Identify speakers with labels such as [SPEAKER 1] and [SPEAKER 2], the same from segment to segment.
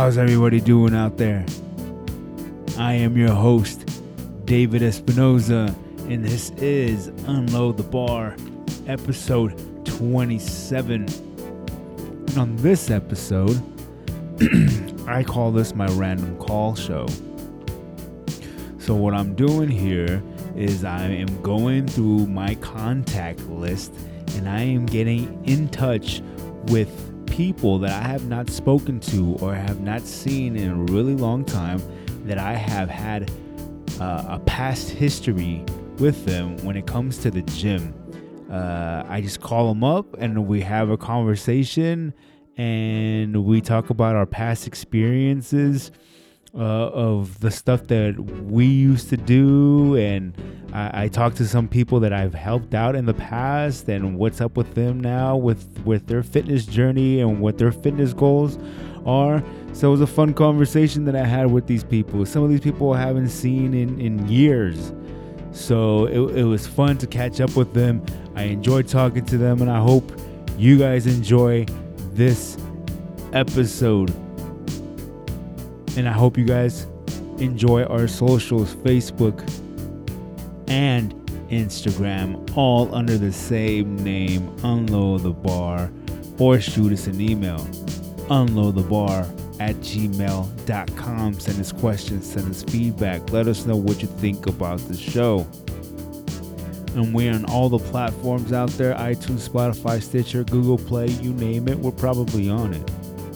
[SPEAKER 1] How's everybody doing out there? I am your host, David Espinoza, and this is Unload the Bar, episode 27. And on this episode, I call this my random call show. So, what I'm doing here is I am going through my contact list and I am getting in touch with people that I have not spoken to or have not seen in a really long time that I have had uh, a past history with them when it comes to the gym. Uh, I just call them up and we have a conversation and we talk about our past experiences uh, of the stuff that we used to do. And I, I talked to some people that I've helped out in the past and what's up with them now with with their fitness journey and what their fitness goals are. So it was a fun conversation that I had with these people. Some of these people I haven't seen in, in years. So it, it was fun to catch up with them. I enjoyed talking to them and I hope you guys enjoy this episode and I hope you guys enjoy our socials Facebook and Instagram, all under the same name, Unload the Bar, or shoot us an email, unload the bar at gmail.com. Send us questions, send us feedback, let us know what you think about the show. And we're on all the platforms out there iTunes, Spotify, Stitcher, Google Play, you name it, we're probably on it.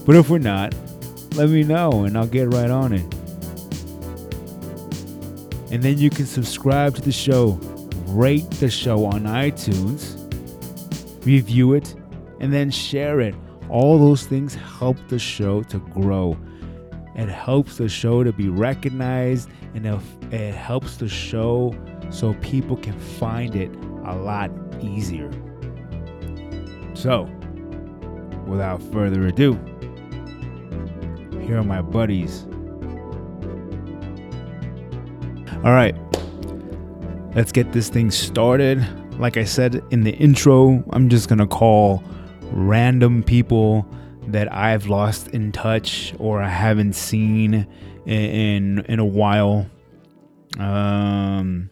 [SPEAKER 1] But if we're not, let me know and I'll get right on it. And then you can subscribe to the show, rate the show on iTunes, review it, and then share it. All those things help the show to grow. It helps the show to be recognized and it helps the show so people can find it a lot easier. So, without further ado, here are my buddies. All right, let's get this thing started. Like I said in the intro, I'm just gonna call random people that I've lost in touch or I haven't seen in in, a while, um,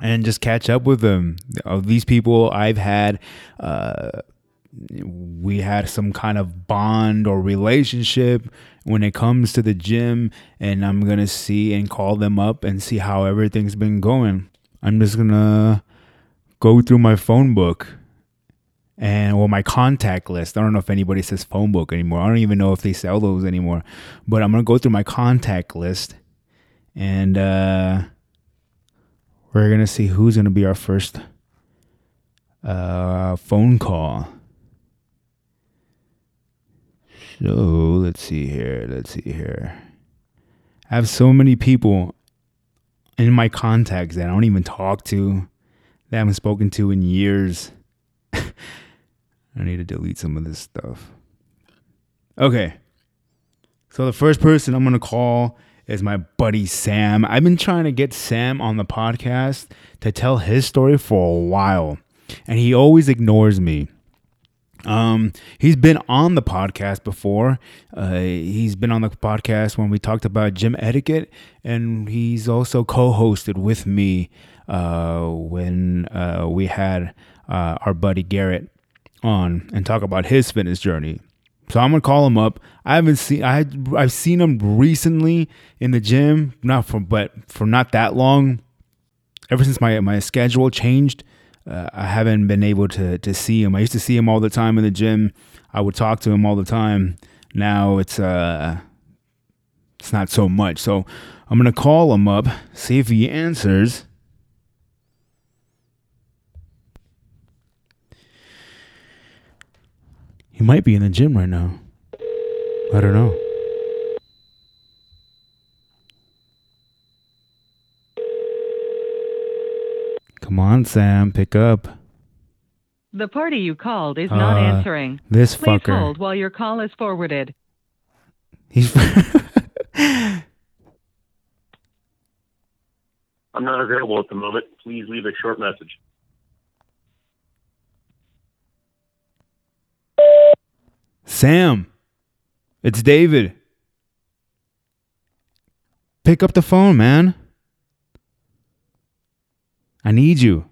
[SPEAKER 1] and just catch up with them. Of these people, I've had. Uh, we had some kind of bond or relationship when it comes to the gym and I'm going to see and call them up and see how everything's been going. I'm just going to go through my phone book and well my contact list. I don't know if anybody says phone book anymore. I don't even know if they sell those anymore. But I'm going to go through my contact list and uh we're going to see who's going to be our first uh phone call. So let's see here. Let's see here. I have so many people in my contacts that I don't even talk to, that I haven't spoken to in years. I need to delete some of this stuff. Okay. So the first person I'm going to call is my buddy Sam. I've been trying to get Sam on the podcast to tell his story for a while, and he always ignores me. Um, he's been on the podcast before. Uh, he's been on the podcast when we talked about gym etiquette, and he's also co-hosted with me uh, when uh, we had uh, our buddy Garrett on and talk about his fitness journey. So I'm gonna call him up. I haven't seen I I've seen him recently in the gym, not for but for not that long. Ever since my my schedule changed, uh, I haven't been able to to see him. I used to see him all the time in the gym. I would talk to him all the time. Now it's uh it's not so much. So I'm gonna call him up, see if he answers. He might be in the gym right now. I don't know. Come on, Sam, pick up.
[SPEAKER 2] The party you called is not
[SPEAKER 1] Uh,
[SPEAKER 2] answering.
[SPEAKER 1] This
[SPEAKER 2] Please
[SPEAKER 1] fucker.
[SPEAKER 2] hold while your call is forwarded.
[SPEAKER 1] He's
[SPEAKER 3] I'm not available at the moment. Please leave a short message.
[SPEAKER 1] Sam. It's David. Pick up the phone, man. I need you.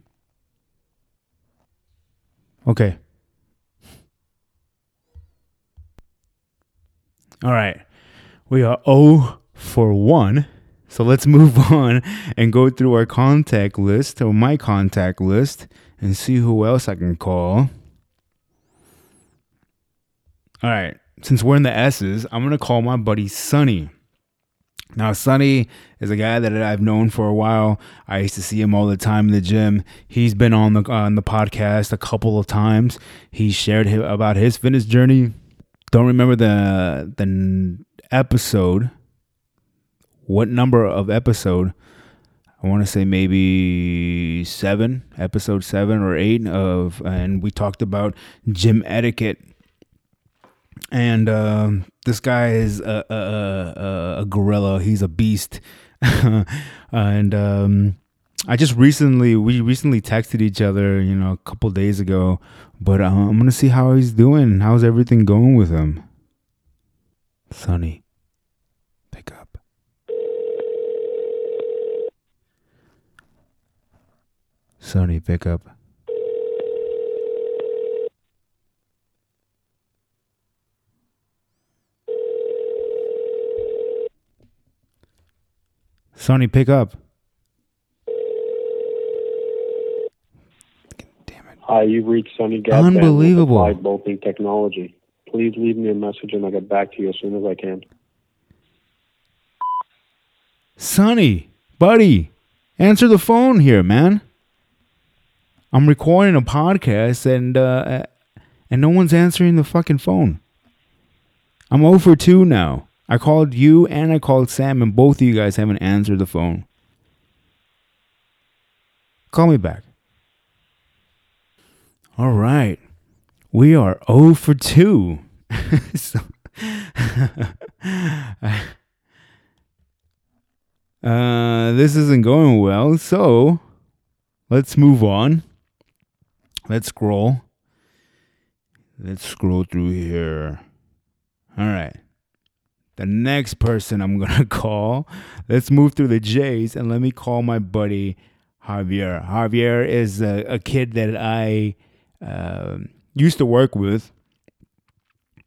[SPEAKER 1] Okay. All right. We are 0 for 1. So let's move on and go through our contact list or my contact list and see who else I can call. All right. Since we're in the S's, I'm going to call my buddy Sonny. Now, Sonny is a guy that I've known for a while. I used to see him all the time in the gym. He's been on the on the podcast a couple of times. He shared about his fitness journey. Don't remember the the episode. What number of episode? I want to say maybe seven, episode seven or eight of, and we talked about gym etiquette and um, this guy is a, a, a, a, gorilla. He's a beast, and um, I just recently we recently texted each other, you know, a couple days ago. But uh, I'm gonna see how he's doing. How's everything going with him? Sonny, pick up. Sonny, pick up. Sonny, pick up.
[SPEAKER 4] Damn it. Hi, you've reached Sonny Gadsden
[SPEAKER 1] Unbelievable.
[SPEAKER 4] Applied Bolting Technology. Please leave me a message and I'll get back to you as soon as I can.
[SPEAKER 1] Sonny, buddy, answer the phone here, man. I'm recording a podcast and uh, and no one's answering the fucking phone. I'm over 2 now. I called you and I called Sam, and both of you guys haven't answered the phone. Call me back. All right. We are 0 for 2. so, uh, this isn't going well. So let's move on. Let's scroll. Let's scroll through here. All right the next person I'm gonna call. Let's move through the J's and let me call my buddy Javier. Javier is a, a kid that I uh, used to work with.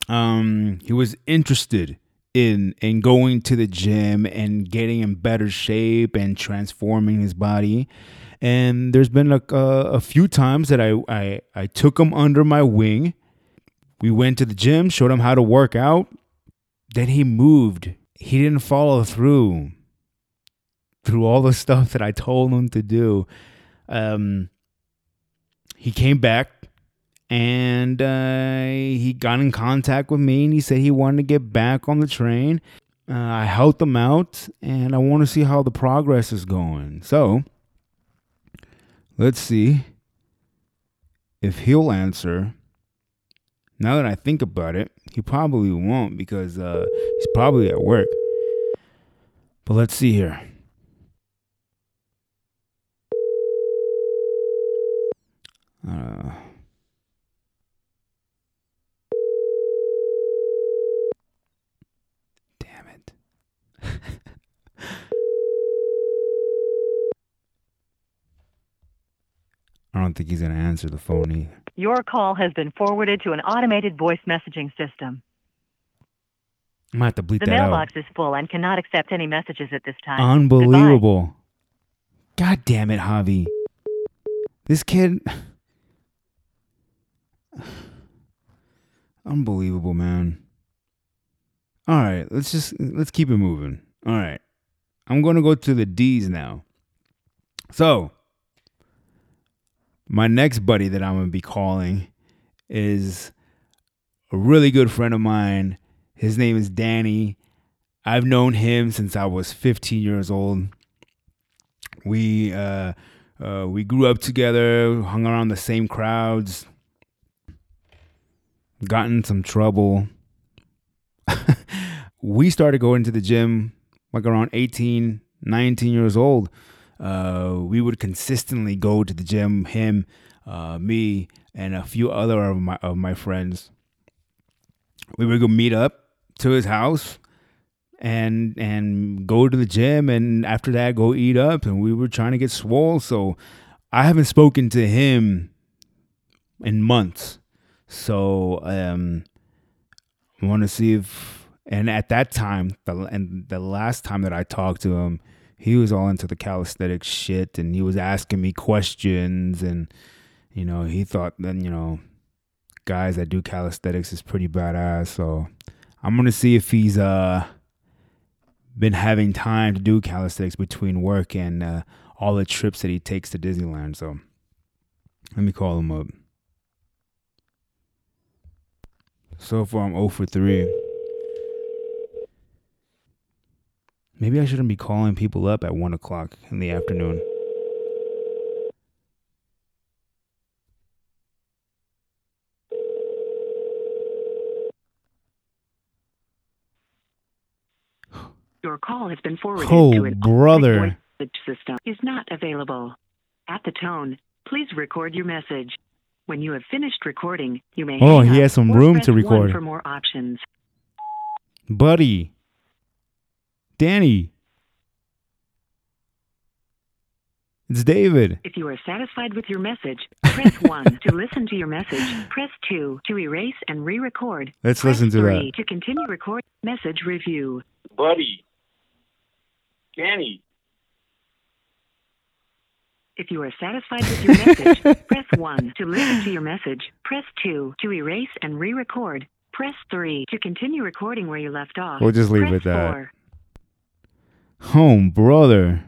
[SPEAKER 1] Um, he was interested in in going to the gym and getting in better shape and transforming his body. And there's been like a, a few times that I, I I took him under my wing. We went to the gym, showed him how to work out then he moved. He didn't follow through through all the stuff that I told him to do. Um, he came back and uh, he got in contact with me and he said he wanted to get back on the train. Uh, I helped him out and I want to see how the progress is going. So let's see if he'll answer now that I think about it, he probably won't because uh, he's probably at work. But let's see here. Uh, damn it. I don't think he's going to answer the phone either.
[SPEAKER 2] Your call has been forwarded to an automated voice messaging system.
[SPEAKER 1] I might have to bleep
[SPEAKER 2] the
[SPEAKER 1] that
[SPEAKER 2] mailbox is full and cannot accept any messages at this time.
[SPEAKER 1] Unbelievable. Goodbye. God damn it, Javi. This kid. Unbelievable, man. All right, let's just let's keep it moving. All right. I'm going to go to the D's now. So, my next buddy that I'm going to be calling is a really good friend of mine. His name is Danny. I've known him since I was 15 years old. We uh, uh, we grew up together, hung around the same crowds, got in some trouble. we started going to the gym like around 18, 19 years old. Uh, we would consistently go to the gym. Him, uh, me, and a few other of my of my friends. We would go meet up to his house and and go to the gym and after that go eat up and we were trying to get swole so I haven't spoken to him in months. So um I want to see if and at that time the and the last time that I talked to him he was all into the calisthenics shit and he was asking me questions and you know he thought then you know guys that do calisthenics is pretty badass so I'm to see if he's uh been having time to do calisthenics between work and uh, all the trips that he takes to Disneyland. So let me call him up. So far, I'm 0 for 3. Maybe I shouldn't be calling people up at 1 o'clock in the afternoon.
[SPEAKER 2] Your call has been forwarded
[SPEAKER 1] Oh,
[SPEAKER 2] to an
[SPEAKER 1] brother.
[SPEAKER 2] system is not available. At the tone, please record your message. When you have finished recording, you may
[SPEAKER 1] Oh, he has some room to record.
[SPEAKER 2] for more options.
[SPEAKER 1] Buddy. Danny. It's David.
[SPEAKER 2] If you are satisfied with your message, press 1 to listen to your message. Press 2 to erase and re-record.
[SPEAKER 1] Let's
[SPEAKER 2] Press
[SPEAKER 1] listen to
[SPEAKER 2] 3
[SPEAKER 1] that.
[SPEAKER 2] to continue record message review.
[SPEAKER 3] Buddy. Danny.
[SPEAKER 2] If you are satisfied with your message, press 1 to listen to your message. Press 2 to erase and re-record. Press 3 to continue recording where you left off.
[SPEAKER 1] We'll just leave
[SPEAKER 2] Press
[SPEAKER 1] it at that.
[SPEAKER 2] 4.
[SPEAKER 1] Home, brother.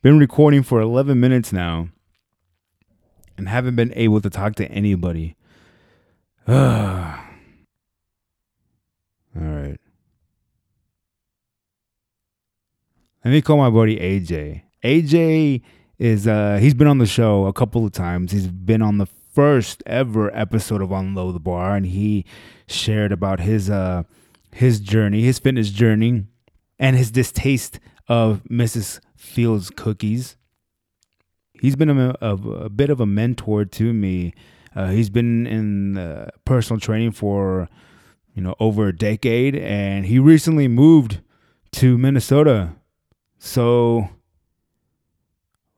[SPEAKER 1] Been recording for 11 minutes now and haven't been able to talk to anybody. All right. Let me call my buddy AJ. AJ is uh he's been on the show a couple of times. He's been on the first ever episode of Unload the Bar and he shared about his uh his journey, his fitness journey and his distaste of Mrs. Fields cookies. He's been a, a, a bit of a mentor to me. Uh, he's been in uh, personal training for you know over a decade, and he recently moved to Minnesota. So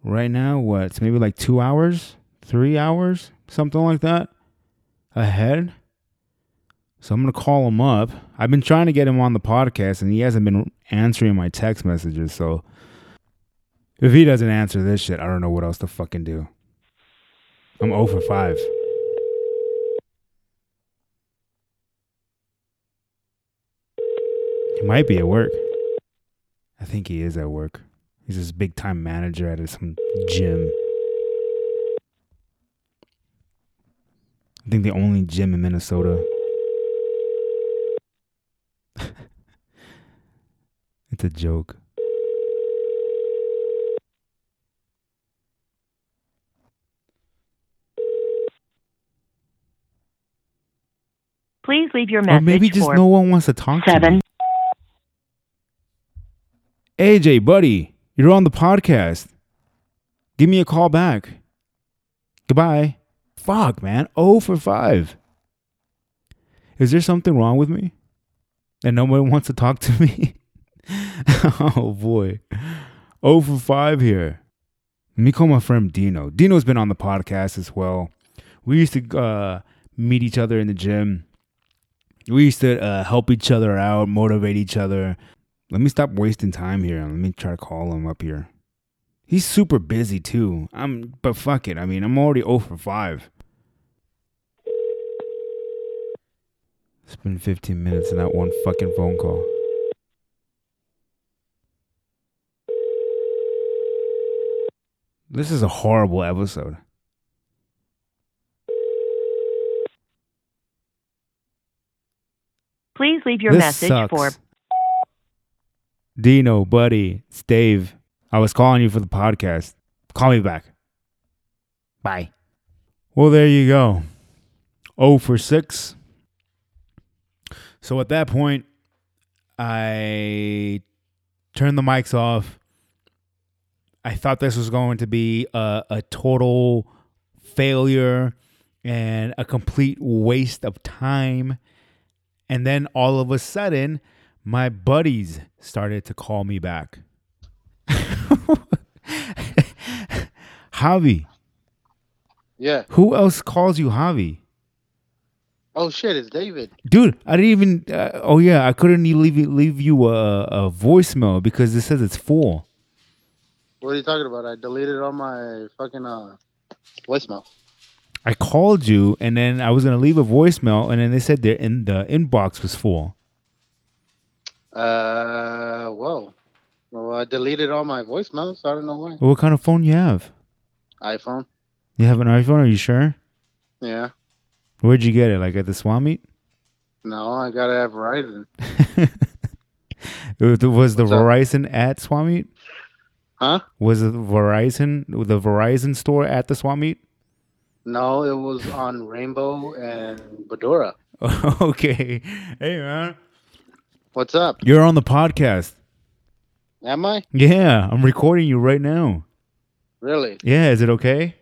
[SPEAKER 1] right now, what? It's maybe like two hours, three hours, something like that ahead. So I'm gonna call him up. I've been trying to get him on the podcast, and he hasn't been answering my text messages. So if he doesn't answer this shit, I don't know what else to fucking do. I'm 0 for 5. He might be at work. I think he is at work. He's this big time manager at some gym. I think the only gym in Minnesota. it's a joke.
[SPEAKER 2] Please leave your
[SPEAKER 1] Or
[SPEAKER 2] message
[SPEAKER 1] maybe just
[SPEAKER 2] for
[SPEAKER 1] no one wants to talk to
[SPEAKER 2] seven
[SPEAKER 1] me. AJ, buddy, you're on the podcast. Give me a call back. Goodbye. Fuck, man. 0 for 5. Is there something wrong with me? And nobody wants to talk to me? oh, boy. 0 for 5 here. Let me call my friend Dino. Dino's been on the podcast as well. We used to uh, meet each other in the gym. We used to uh, help each other out, motivate each other. Let me stop wasting time here and let me try to call him up here. He's super busy too. I'm, but fuck it. I mean, I'm already 0 for 5. It's been 15 minutes and that one fucking phone call. This is a horrible episode.
[SPEAKER 2] Please leave your
[SPEAKER 1] this
[SPEAKER 2] message
[SPEAKER 1] sucks.
[SPEAKER 2] for
[SPEAKER 1] Dino, buddy, it's Dave. I was calling you for the podcast. Call me back. Bye. Well, there you go. 0 for 6. So at that point, I turned the mics off. I thought this was going to be a, a total failure and a complete waste of time. And then all of a sudden, my buddies started to call me back. Javi,
[SPEAKER 5] Yeah.
[SPEAKER 1] who else calls you Javi?
[SPEAKER 5] Oh shit, it's David.
[SPEAKER 1] Dude, I didn't even. Uh, oh yeah, I couldn't even leave you, leave you a, a voicemail because it says it's full.
[SPEAKER 5] What are you talking about? I deleted all my fucking uh voicemail.
[SPEAKER 1] I called you and then I was gonna leave a voicemail and then they said the in the inbox was full.
[SPEAKER 5] Uh, whoa. Well, I deleted all my voicemails. So I don't know why.
[SPEAKER 1] What kind of phone you have?
[SPEAKER 5] iPhone.
[SPEAKER 1] You have an iPhone? Are you sure?
[SPEAKER 5] Yeah.
[SPEAKER 1] Where'd you get it? Like at the swap meet?
[SPEAKER 5] No, I gotta have Verizon.
[SPEAKER 1] It was the
[SPEAKER 5] up?
[SPEAKER 1] Verizon at swap meet?
[SPEAKER 5] Huh?
[SPEAKER 1] Was it Verizon the Verizon store at the swap meet?
[SPEAKER 5] No, it was on Rainbow and Badura.
[SPEAKER 1] okay. Hey man.
[SPEAKER 5] What's up?
[SPEAKER 1] You're on the podcast.
[SPEAKER 5] Am I?
[SPEAKER 1] Yeah, I'm recording you right now.
[SPEAKER 5] Really?
[SPEAKER 1] Yeah, is it okay?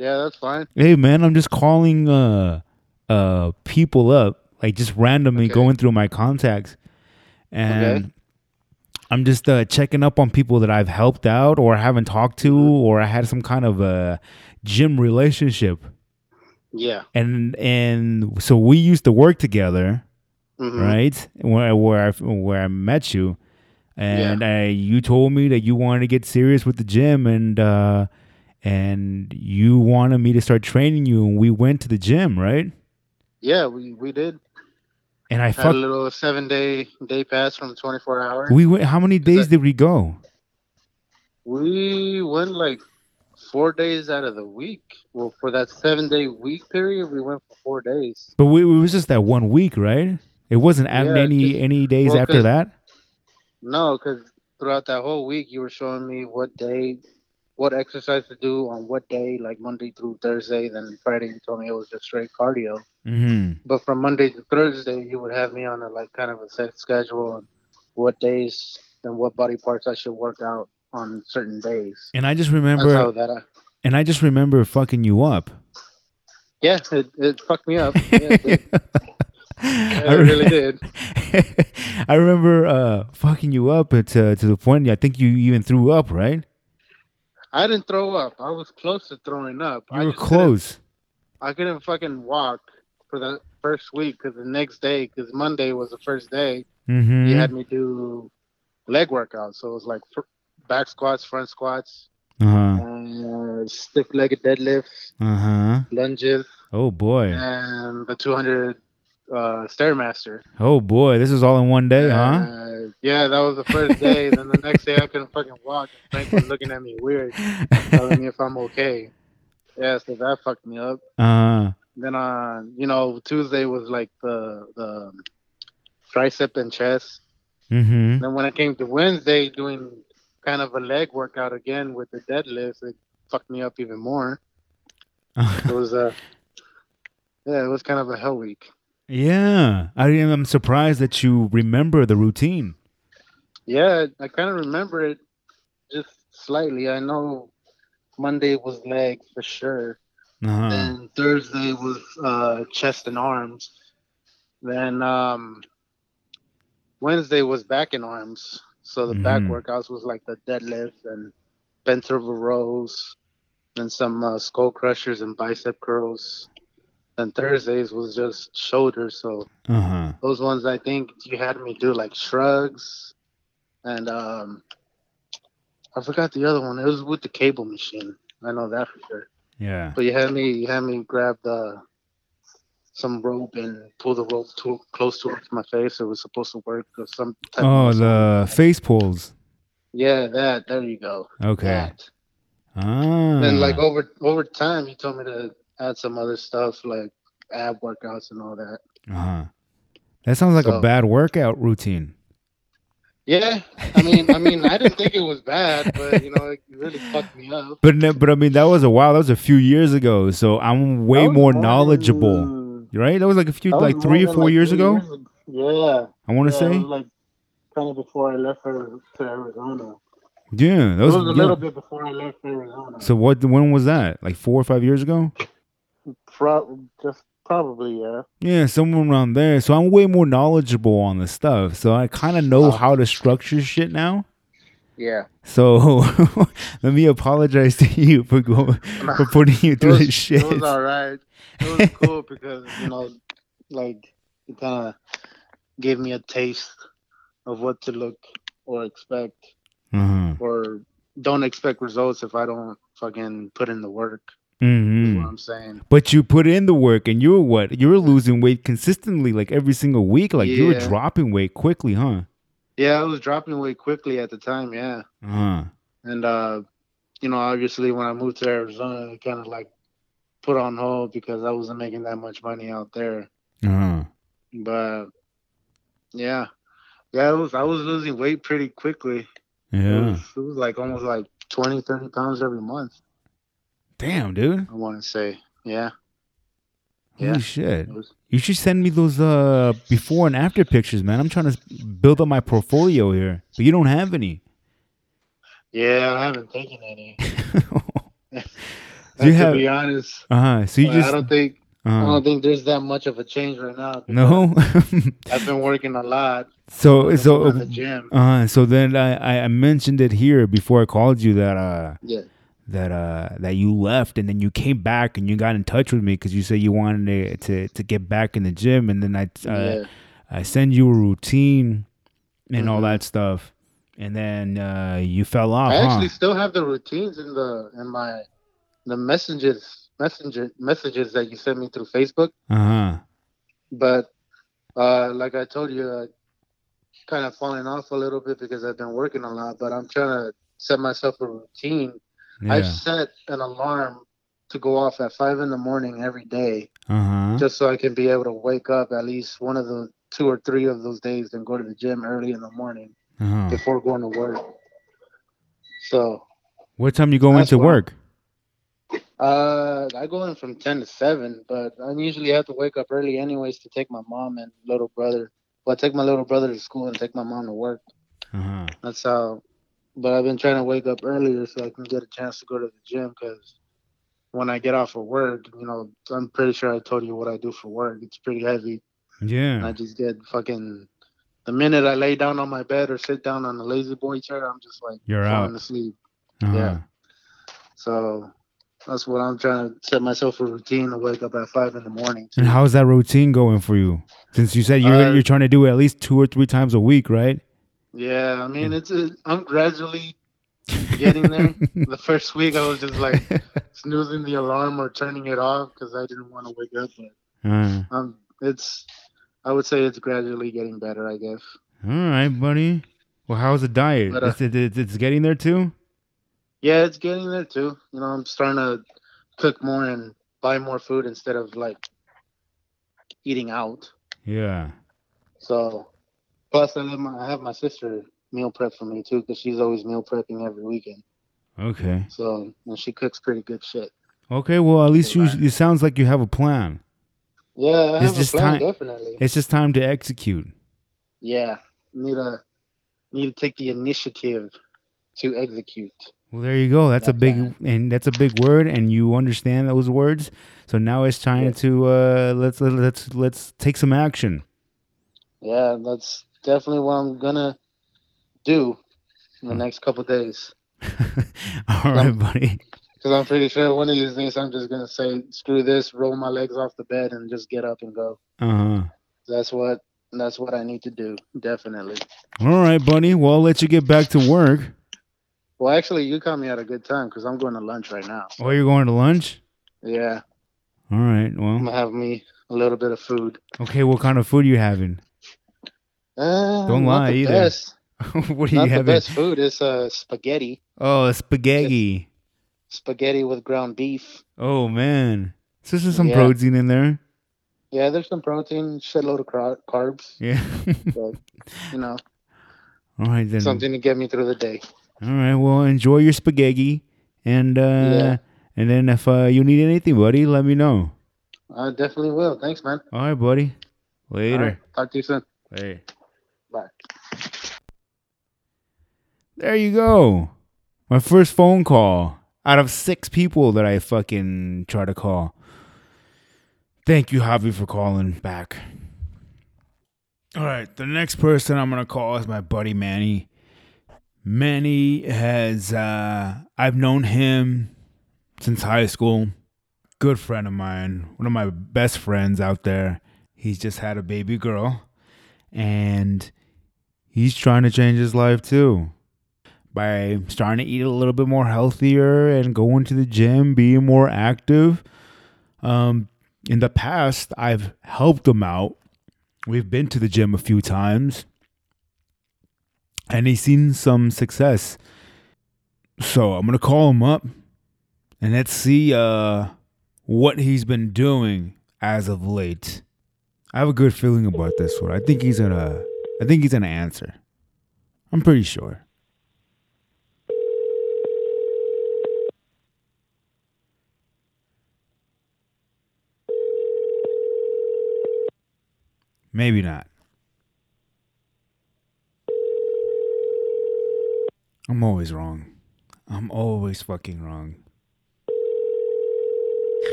[SPEAKER 5] Yeah, that's fine.
[SPEAKER 1] Hey man, I'm just calling uh uh people up, like just randomly
[SPEAKER 5] Okay.
[SPEAKER 1] going through my contacts. And
[SPEAKER 5] Okay.
[SPEAKER 1] I'm just uh checking up on people that I've helped out or haven't talked to
[SPEAKER 5] Mm-hmm.
[SPEAKER 1] or I had some kind of a gym relationship.
[SPEAKER 5] Yeah.
[SPEAKER 1] And and so we used to work together,
[SPEAKER 5] Mhm.
[SPEAKER 1] right? Where where I where I met you. And I, you told me that you wanted to get serious with the gym and uh and you wanted me to start training you and we went to the gym, right?
[SPEAKER 5] Yeah, we, we did.
[SPEAKER 1] And I
[SPEAKER 5] Had a little seven day day pass from 24 hours.
[SPEAKER 1] we went how many days
[SPEAKER 5] that-
[SPEAKER 1] did we go?
[SPEAKER 5] We went like four days out of the week. Well, for that seven day week period, we went for four days.
[SPEAKER 1] But we, it was just that one week, right? It wasn't
[SPEAKER 5] Yeah,
[SPEAKER 1] any any days
[SPEAKER 5] well,
[SPEAKER 1] after that.
[SPEAKER 5] No, because throughout that whole week, you were showing me what day, what exercise to do on what day, like Monday through Thursday. Then Friday, you told me it was just straight cardio.
[SPEAKER 1] hmm
[SPEAKER 5] But from Monday to Thursday, you would have me on a like kind of a set schedule on what days and what body parts I should work out on certain days.
[SPEAKER 1] And I just remember,
[SPEAKER 5] that. I,
[SPEAKER 1] and I just remember fucking you up.
[SPEAKER 5] yeah, it, it fucked me up. Yeah.
[SPEAKER 1] I
[SPEAKER 5] really did.
[SPEAKER 1] I remember uh, fucking you up to to the point I think you even threw up, right?
[SPEAKER 5] I didn't throw up. I was close to throwing up.
[SPEAKER 1] You
[SPEAKER 5] I
[SPEAKER 1] were
[SPEAKER 5] couldn't-
[SPEAKER 1] close.
[SPEAKER 5] I couldn't fucking walk for the first week because the next day, because Monday was the first day,
[SPEAKER 1] Mm-hmm.
[SPEAKER 5] he had me do leg workouts. So it was like fr- back squats, front squats,
[SPEAKER 1] Uh-huh.
[SPEAKER 5] uh, stiff legged deadlifts,
[SPEAKER 1] Uh-huh.
[SPEAKER 5] lunges,
[SPEAKER 1] Oh boy.
[SPEAKER 5] and the 200 uh, Stairmaster.
[SPEAKER 1] Oh boy. This is all in one day, huh?
[SPEAKER 5] Uh, yeah, that was the first day. then the next day, I couldn't fucking walk. And Frank was looking at me weird, telling me if I'm okay. Yeah, so that fucked me up.
[SPEAKER 1] Uh-huh.
[SPEAKER 5] Then on, you know, Tuesday was like the the tricep and chest.
[SPEAKER 1] Mm-hmm.
[SPEAKER 5] Then when it came to Wednesday, doing kind of a leg workout again with the deadlifts, it fucked me up even more. It was a yeah, it was kind of a hell week.
[SPEAKER 1] Yeah. I am surprised that you remember the routine.
[SPEAKER 5] Yeah, I kind of remember it just slightly. I know Monday was leg for sure.
[SPEAKER 1] Uh-huh.
[SPEAKER 5] Then Thursday was uh, chest and arms. Then um, Wednesday was back and arms. So the back
[SPEAKER 1] Mhm.
[SPEAKER 5] workouts was like the deadlift and bent over rows, and some uh, skull crushers and bicep curls. Then Thursdays was just shoulders. So
[SPEAKER 1] Uh-huh.
[SPEAKER 5] those ones I think you had me do like shrugs, and um, I forgot the other one. It was with the cable machine. I know that for sure.
[SPEAKER 1] Yeah.
[SPEAKER 5] But you had me, you had me grab the some rope and pull the rope too close to my face. It was supposed to work or some type
[SPEAKER 1] Oh, the face pulls.
[SPEAKER 5] yeah, that there you go.
[SPEAKER 1] Okay.
[SPEAKER 5] That.
[SPEAKER 1] Ah.
[SPEAKER 5] Then like over over time, you told me to add some other stuff like ab workouts and all that.
[SPEAKER 1] Uh-huh. That sounds like a bad workout routine.
[SPEAKER 5] Yeah, I mean, I mean, I didn't think it was bad, but you know, it really fucked me up.
[SPEAKER 1] But but I mean that was a while. That was a few years ago. So I'm way more knowledgeable. Right? That was like a few like three or four
[SPEAKER 5] like,
[SPEAKER 1] years ago.
[SPEAKER 5] ag- Yeah,
[SPEAKER 1] I want to
[SPEAKER 5] yeah,
[SPEAKER 1] say.
[SPEAKER 5] like kind of before I left for to Arizona.
[SPEAKER 1] yeah, that was,
[SPEAKER 5] was a
[SPEAKER 1] yeah.
[SPEAKER 5] little bit before I left Arizona.
[SPEAKER 1] So what? When was that? Like four or five years ago?
[SPEAKER 5] Pro- just Probably, yeah.
[SPEAKER 1] Yeah, somewhere around there. So I'm way more knowledgeable on the stuff. So I kind of know
[SPEAKER 5] Oh.
[SPEAKER 1] how to structure shit now.
[SPEAKER 5] Yeah.
[SPEAKER 1] So let me apologize to you for going for putting you through
[SPEAKER 5] was,
[SPEAKER 1] this shit.
[SPEAKER 5] it was all right. It was cool because you know, like it kind of gave me a taste of what to look or expect,
[SPEAKER 1] uh-huh.
[SPEAKER 5] or don't expect results if I don't fucking put in the work. Is
[SPEAKER 1] hmm
[SPEAKER 5] what I'm saying.
[SPEAKER 1] But you put in the work, and you were what? You were losing weight consistently, like every single week. Like you were dropping weight quickly, huh?
[SPEAKER 5] Yeah, I was dropping weight quickly at the time. Yeah,
[SPEAKER 1] Uh-huh.
[SPEAKER 5] and uh, you know, obviously when I moved to Arizona, it kind of like put on hold because I wasn't making that much money out there.
[SPEAKER 1] Uh-huh.
[SPEAKER 5] But yeah, yeah, it was. I was losing weight pretty quickly. It
[SPEAKER 1] Yeah.
[SPEAKER 5] was, it was like almost like 20, 30 pounds every month.
[SPEAKER 1] Damn, dude.
[SPEAKER 5] I want to say, yeah,
[SPEAKER 1] Holy
[SPEAKER 5] Yeah.
[SPEAKER 1] shit.
[SPEAKER 5] was.
[SPEAKER 1] You should send me those uh before and after pictures, man. I'm trying to build up my portfolio here, but you don't have any.
[SPEAKER 5] Yeah, I haven't taken any.
[SPEAKER 1] you have, to
[SPEAKER 5] be honest,
[SPEAKER 1] Uh huh. So you
[SPEAKER 5] I
[SPEAKER 1] just
[SPEAKER 5] don't think I
[SPEAKER 1] uh,
[SPEAKER 5] don't think there's that much of a change right now.
[SPEAKER 1] no.
[SPEAKER 5] I've been working a lot.
[SPEAKER 1] so so
[SPEAKER 5] the gym.
[SPEAKER 1] uh so then I I- I mentioned it here before I called you that uh
[SPEAKER 5] Yeah,
[SPEAKER 1] that uh that you left and then you came back and you got in touch with me because you said you wanted to, to to get back in the gym and then I uh,
[SPEAKER 5] yeah,
[SPEAKER 1] I send you a routine and all
[SPEAKER 5] Mhm.
[SPEAKER 1] that stuff and then uh you fell off,
[SPEAKER 5] I
[SPEAKER 1] huh?
[SPEAKER 5] actually still have the routines in the in my the messages messenger messages that you sent me through Facebook.
[SPEAKER 1] Uh huh.
[SPEAKER 5] but uh, like I told you, I kind of falling off a little bit because I've been working a lot. But I'm trying to set myself a routine. I've set an alarm to go off at five in the morning every day,
[SPEAKER 1] Uh huh.
[SPEAKER 5] just so I can be able to wake up at least one of the two or three of those days and go to the gym early in the morning
[SPEAKER 1] Uh-huh.
[SPEAKER 5] before going to work. So
[SPEAKER 1] What time you go into
[SPEAKER 5] why-
[SPEAKER 1] work?
[SPEAKER 5] uh, I go in from ten to seven, but I usually have to wake up early anyways to take my mom and little brother. Well, I take my little brother to school and take my mom to work.
[SPEAKER 1] Uh huh.
[SPEAKER 5] That's how. But I've been trying to wake up earlier so I can get a chance to go to the gym because when I get off of work, you know, I'm pretty sure I told you what I do for work. It's pretty heavy. And I just get fucking. The minute I lay down on my bed or sit down on the lazy boy chair, I'm just like
[SPEAKER 1] You're
[SPEAKER 5] falling
[SPEAKER 1] out.
[SPEAKER 5] asleep.
[SPEAKER 1] Uh-huh.
[SPEAKER 5] Yeah. So that's what I'm trying to set myself a routine to wake up at five in the morning.
[SPEAKER 1] And how's that routine going for you? Since you said you're
[SPEAKER 5] Uh,
[SPEAKER 1] you're trying to do it at least two or three times a week, right?
[SPEAKER 5] Yeah, I mean, it's I'm gradually getting there. the first week I was just like snoozing the alarm or turning it off because I didn't want to wake up. But
[SPEAKER 1] Uh,
[SPEAKER 5] um, it's I would say it's gradually getting better. I guess.
[SPEAKER 1] all right, buddy. Well, how's the diet?
[SPEAKER 5] But, uh,
[SPEAKER 1] It's, it's, it's getting there too.
[SPEAKER 5] Yeah, it's getting there too. You know, I'm starting to cook more and buy more food instead of like eating out.
[SPEAKER 1] Yeah.
[SPEAKER 5] So, plus I have my, I have my sister meal prep for me too because she's always meal prepping every weekend.
[SPEAKER 1] Okay.
[SPEAKER 5] So, and she cooks pretty good shit.
[SPEAKER 1] Okay. Well, at least you. It sounds like you have a plan.
[SPEAKER 5] Yeah, I
[SPEAKER 1] It's
[SPEAKER 5] have
[SPEAKER 1] just
[SPEAKER 5] a plan,
[SPEAKER 1] time-
[SPEAKER 5] definitely.
[SPEAKER 1] It's just time to execute.
[SPEAKER 5] Yeah, need to need to take the initiative to execute.
[SPEAKER 1] Well, there you go. That's a big
[SPEAKER 5] right.
[SPEAKER 1] and that's a big word, and you understand those words. So now it's time
[SPEAKER 5] Yeah.
[SPEAKER 1] to uh, let's let's let's take some action.
[SPEAKER 5] Yeah, that's definitely what I'm gonna do in the
[SPEAKER 1] Hmm.
[SPEAKER 5] next couple days.
[SPEAKER 1] All right, buddy.
[SPEAKER 5] Because I'm pretty sure one of these days I'm just gonna say, "Screw this," roll my legs off the bed, and just get up and go.
[SPEAKER 1] Uh huh.
[SPEAKER 5] That's what that's what I need to do. Definitely.
[SPEAKER 1] All right, buddy. Well, I'll let you get back to work.
[SPEAKER 5] Well, actually, you caught me at a good time because I'm going to lunch right now.
[SPEAKER 1] Oh, you're going to lunch?
[SPEAKER 5] Yeah,
[SPEAKER 1] All right. Well, I'm
[SPEAKER 5] gonna have me a little bit of food.
[SPEAKER 1] okay. What kind of food you having?
[SPEAKER 5] Uh,
[SPEAKER 1] Don't
[SPEAKER 5] not
[SPEAKER 1] lie
[SPEAKER 5] the
[SPEAKER 1] either.
[SPEAKER 5] Best,
[SPEAKER 1] what are you
[SPEAKER 5] not the best food. It's uh, spaghetti.
[SPEAKER 1] Oh, spaghetti.
[SPEAKER 5] Spaghetti with ground beef.
[SPEAKER 1] Oh man, so there's some
[SPEAKER 5] Yeah.
[SPEAKER 1] protein in there.
[SPEAKER 5] Yeah, there's some protein, shitload of car- carbs,
[SPEAKER 1] Yeah.
[SPEAKER 5] but you know,
[SPEAKER 1] All right then.
[SPEAKER 5] something to get me through the day.
[SPEAKER 1] All right. Well, enjoy your spaghetti, and uh,
[SPEAKER 5] Yeah.
[SPEAKER 1] and then if uh, you need anything, buddy, let me know.
[SPEAKER 5] I definitely will. Thanks, man.
[SPEAKER 1] All right, buddy. Later.
[SPEAKER 5] right, talk to you soon.
[SPEAKER 1] Hey.
[SPEAKER 5] Bye.
[SPEAKER 1] There you go. My first phone call out of six people that I fucking try to call. Thank you, Javi, for calling back. All right, the next person I'm gonna call is my buddy Manny. Manny has uh I've known him since high school. Good friend of mine, one of my best friends out there. He's just had a baby girl and he's trying to change his life too by starting to eat a little bit more healthier and going to the gym, being more active. Um, in the past, I've helped him out. We've been to the gym a few times and he's seen some success. So I'm to call him up and let's see uh, what he's been doing as of late. I have a good feeling about this one. I think he's gonna. I think he's gonna answer. I'm pretty sure. Maybe not. I'm always wrong. I'm always fucking wrong.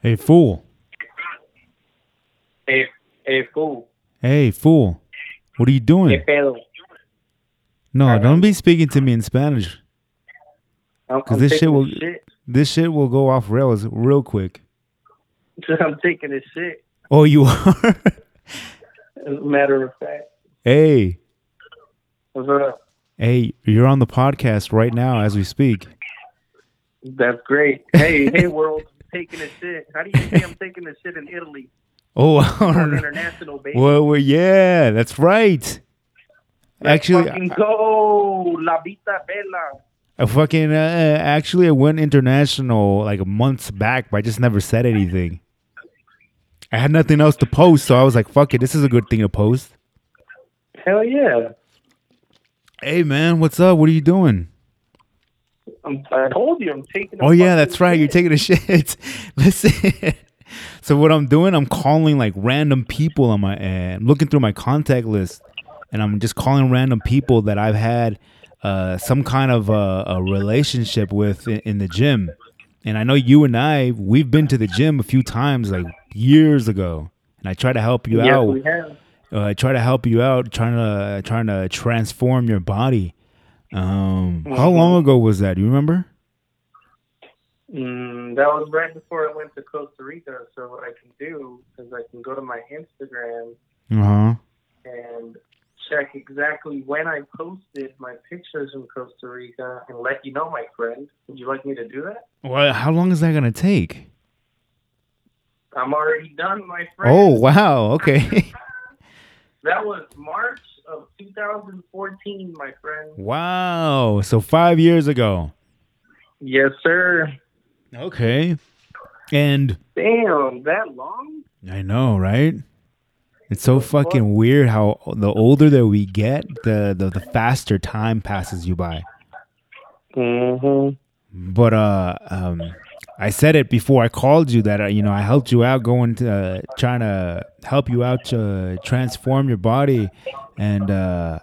[SPEAKER 1] Hey, fool.
[SPEAKER 6] Hey, hey, fool.
[SPEAKER 1] Hey, fool. What are you doing? No, don't be speaking to me in Spanish. Because this shit will
[SPEAKER 6] shit.
[SPEAKER 1] this shit will go off rails real quick.
[SPEAKER 6] I'm taking a shit.
[SPEAKER 1] Oh, you are.
[SPEAKER 6] As a matter of fact.
[SPEAKER 1] hey,
[SPEAKER 6] What's up?
[SPEAKER 1] hey, you're on the podcast right now as we speak.
[SPEAKER 6] That's great. Hey, hey, world. Taking a shit. How do you say I'm taking a shit in Italy?
[SPEAKER 1] Oh,
[SPEAKER 6] international, baby.
[SPEAKER 1] well, well, yeah, that's right.
[SPEAKER 6] Let's
[SPEAKER 1] Actually,
[SPEAKER 6] fucking go. La Vita Bella.
[SPEAKER 1] I fucking uh, actually I went international like months back, but I just never said anything. I had nothing else to post, so I was like, "Fuck it, this is a good thing to post."
[SPEAKER 6] Hell yeah.
[SPEAKER 1] Hey, man, what's up? What are you doing?
[SPEAKER 6] I'm, I told you I'm taking a
[SPEAKER 1] Oh yeah, that's right. You're taking a shit. Listen. so what I'm doing, I'm calling like random people on my I'm looking through my contact list, and I'm just calling random people that I've had uh, some kind of uh, a relationship with in, in the gym. And I know you and I, we've been to the gym a few times, like years ago. And I try to help you
[SPEAKER 6] Yes,
[SPEAKER 1] out.
[SPEAKER 6] we have.
[SPEAKER 1] Uh, I try to help you out, trying to trying to transform your body. Um, how long ago was that? Do you remember?
[SPEAKER 6] Mm, that was right before I went to Costa Rica. So what I can do is I can go to my Instagram
[SPEAKER 1] Uh huh.
[SPEAKER 6] and check exactly when I posted my pictures from Costa Rica and let you know, my friend. Would you like me to do that?
[SPEAKER 1] Well, how long is that gonna take?
[SPEAKER 6] I'm already done, my friend.
[SPEAKER 1] Oh wow, okay.
[SPEAKER 6] That was March of 2014, my friend.
[SPEAKER 1] wow. So five years ago.
[SPEAKER 6] Yes, sir.
[SPEAKER 1] Okay. And
[SPEAKER 6] Damn, that long?
[SPEAKER 1] I know, right? It's so fucking weird how the older that we get, the the, the faster time passes you by.
[SPEAKER 6] Mm-hmm.
[SPEAKER 1] But uh, um, I said it before I called you that uh, you know I helped you out going to uh, trying to help you out to transform your body, and uh,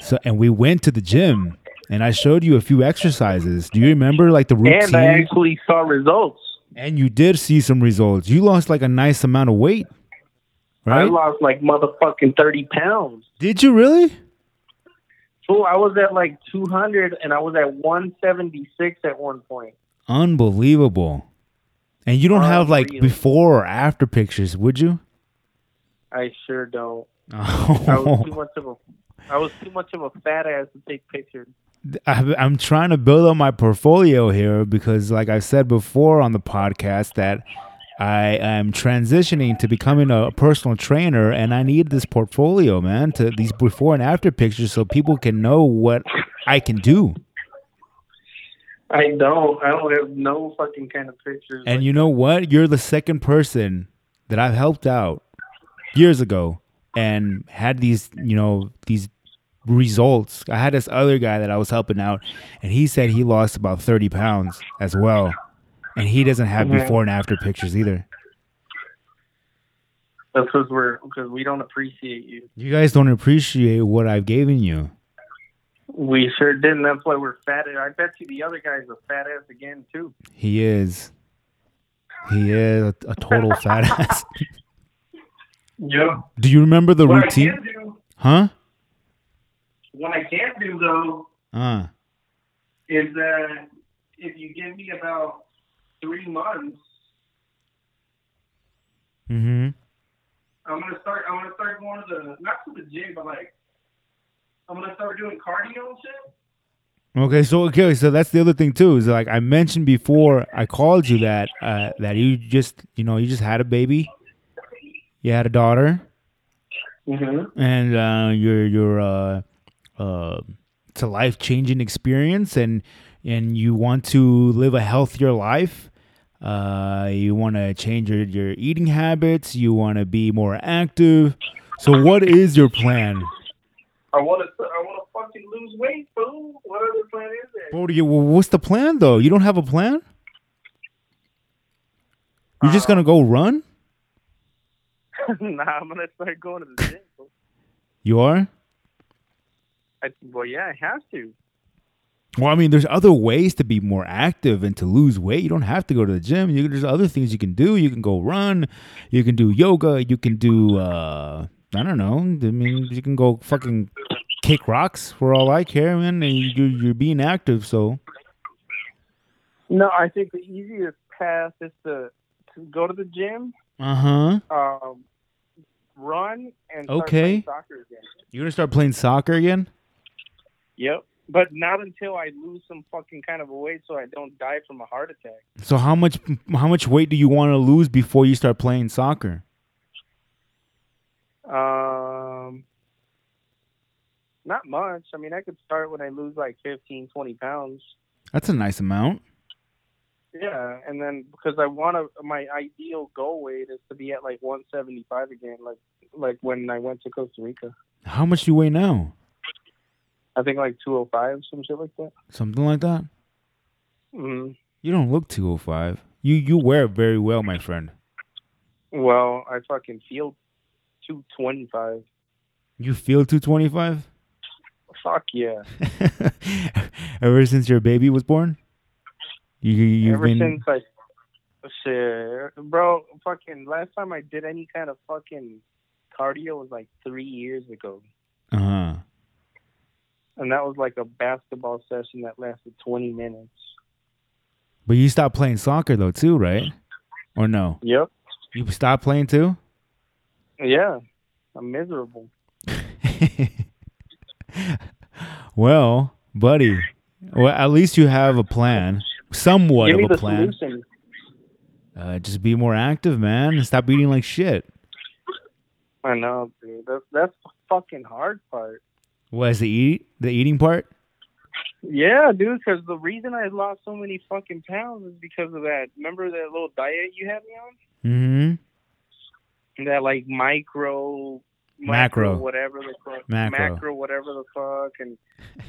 [SPEAKER 1] so and we went to the gym and I showed you a few exercises. Do you remember like the routine?
[SPEAKER 6] And I actually saw results.
[SPEAKER 1] And you did see some results. You lost like a nice amount of weight, Right?
[SPEAKER 6] I lost like motherfucking 30 pounds.
[SPEAKER 1] Did you really?
[SPEAKER 6] Fool, I was at like 200 and I was at 176 at one point.
[SPEAKER 1] Unbelievable. And you don't have like before or after pictures, would you?
[SPEAKER 6] I sure don't. I was
[SPEAKER 1] Oh,
[SPEAKER 6] too much of a I was too much of a fat ass to take pictures.
[SPEAKER 1] I- I'm trying to build up my portfolio here because, like I said before on the podcast, that I am transitioning to becoming a personal trainer, and I need this portfolio, man, to these before and after pictures, so people can know what I can do.
[SPEAKER 6] I don't. I don't have no fucking kind of pictures.
[SPEAKER 1] And you know what? You're the second person that I've helped out years ago and had these, you know, these results. I had this other guy that I was helping out, and he said he lost about 30 pounds as well. And he doesn't have
[SPEAKER 6] Mhm.
[SPEAKER 1] before and after pictures either.
[SPEAKER 6] That's because we're because we don't appreciate you.
[SPEAKER 1] You guys don't appreciate what I've given you.
[SPEAKER 6] We sure didn't. That's why we're fat. I bet you the other guy's a fat ass again too.
[SPEAKER 1] He is. He is a, a total fat ass.
[SPEAKER 6] Yeah.
[SPEAKER 1] Do you remember the
[SPEAKER 6] What
[SPEAKER 1] routine?
[SPEAKER 6] do,
[SPEAKER 1] Huh?
[SPEAKER 6] what I can do though,
[SPEAKER 1] Uh.
[SPEAKER 6] is that if you give me about three months,
[SPEAKER 1] Mm-hmm.
[SPEAKER 6] I'm gonna start. I'm gonna start going to the not to the gym, but like I'm gonna start doing cardio and shit.
[SPEAKER 1] Okay, so okay, so that's the other thing too. Is like I mentioned before, I called you that uh, that you just you know you just had a baby, you had a daughter,
[SPEAKER 6] Mm-hmm.
[SPEAKER 1] and uh, you're you're uh, uh, it's a life changing experience, and and you want to live a healthier life. Uh, you want to change your, your eating habits. You want to be more active. So, what is your plan?
[SPEAKER 6] I want to. I want to fucking lose weight, fool. What other plan is there?
[SPEAKER 1] What you, well, what's the plan though? You don't have a plan? You're just gonna go run?
[SPEAKER 6] nah, I'm gonna start going to the gym.
[SPEAKER 1] You are?
[SPEAKER 6] I, well, yeah, I have to.
[SPEAKER 1] Well, I mean, there's other ways to be more active and to lose weight. You don't have to go to the gym. You, there's other things you can do. You can go run. You can do yoga. You can do, uh, I don't know. I mean, you can go fucking kick rocks for all I care, man. And You're, you're being active, so.
[SPEAKER 6] No, I think the easiest path is to to go to the gym,
[SPEAKER 1] Uh huh.
[SPEAKER 6] um, run, and
[SPEAKER 1] Okay.
[SPEAKER 6] soccer again.
[SPEAKER 1] You're gonna start playing soccer again?
[SPEAKER 6] Yep. But not until I lose some fucking kind of a weight, so I don't die from a heart attack.
[SPEAKER 1] So how much how much weight do you want to lose before you start playing soccer?
[SPEAKER 6] Um, not much. I mean, I could start when I lose like 15, 20 pounds.
[SPEAKER 1] That's a nice amount.
[SPEAKER 6] Yeah, and then because I want to, my ideal goal weight is to be at like 175 again, like like when I went to Costa Rica.
[SPEAKER 1] How much do you weigh now?
[SPEAKER 6] I think like 205, some shit like that.
[SPEAKER 1] Something like that.
[SPEAKER 6] hmm
[SPEAKER 1] You don't look 205. You you wear it very well, my friend.
[SPEAKER 6] Well, I fucking feel 225.
[SPEAKER 1] You feel 225?
[SPEAKER 6] Fuck yeah.
[SPEAKER 1] Ever since your baby was born? You you've
[SPEAKER 6] Ever
[SPEAKER 1] been
[SPEAKER 6] since I, shit, bro, fucking last time I did any kind of fucking cardio was like three years ago.
[SPEAKER 1] uh-huh.
[SPEAKER 6] And that was like a basketball session that lasted 20 minutes.
[SPEAKER 1] But you stopped playing soccer though too, right? Or no?
[SPEAKER 6] Yep.
[SPEAKER 1] You stopped playing too?
[SPEAKER 6] Yeah. I'm miserable.
[SPEAKER 1] well, buddy, well at least you have a plan. Somewhat of a plan. Uh, just be more active, man, stop eating like shit.
[SPEAKER 6] I know, dude. That's that's the fucking hard part.
[SPEAKER 1] What is the eat the eating part?
[SPEAKER 6] Yeah, dude. Because the reason I lost so many fucking pounds is because of that. Remember that little diet you had me on?
[SPEAKER 1] Mm-hmm.
[SPEAKER 6] That like micro,
[SPEAKER 1] Macro.
[SPEAKER 6] whatever the fuck,
[SPEAKER 1] Macro.
[SPEAKER 6] whatever the fuck, and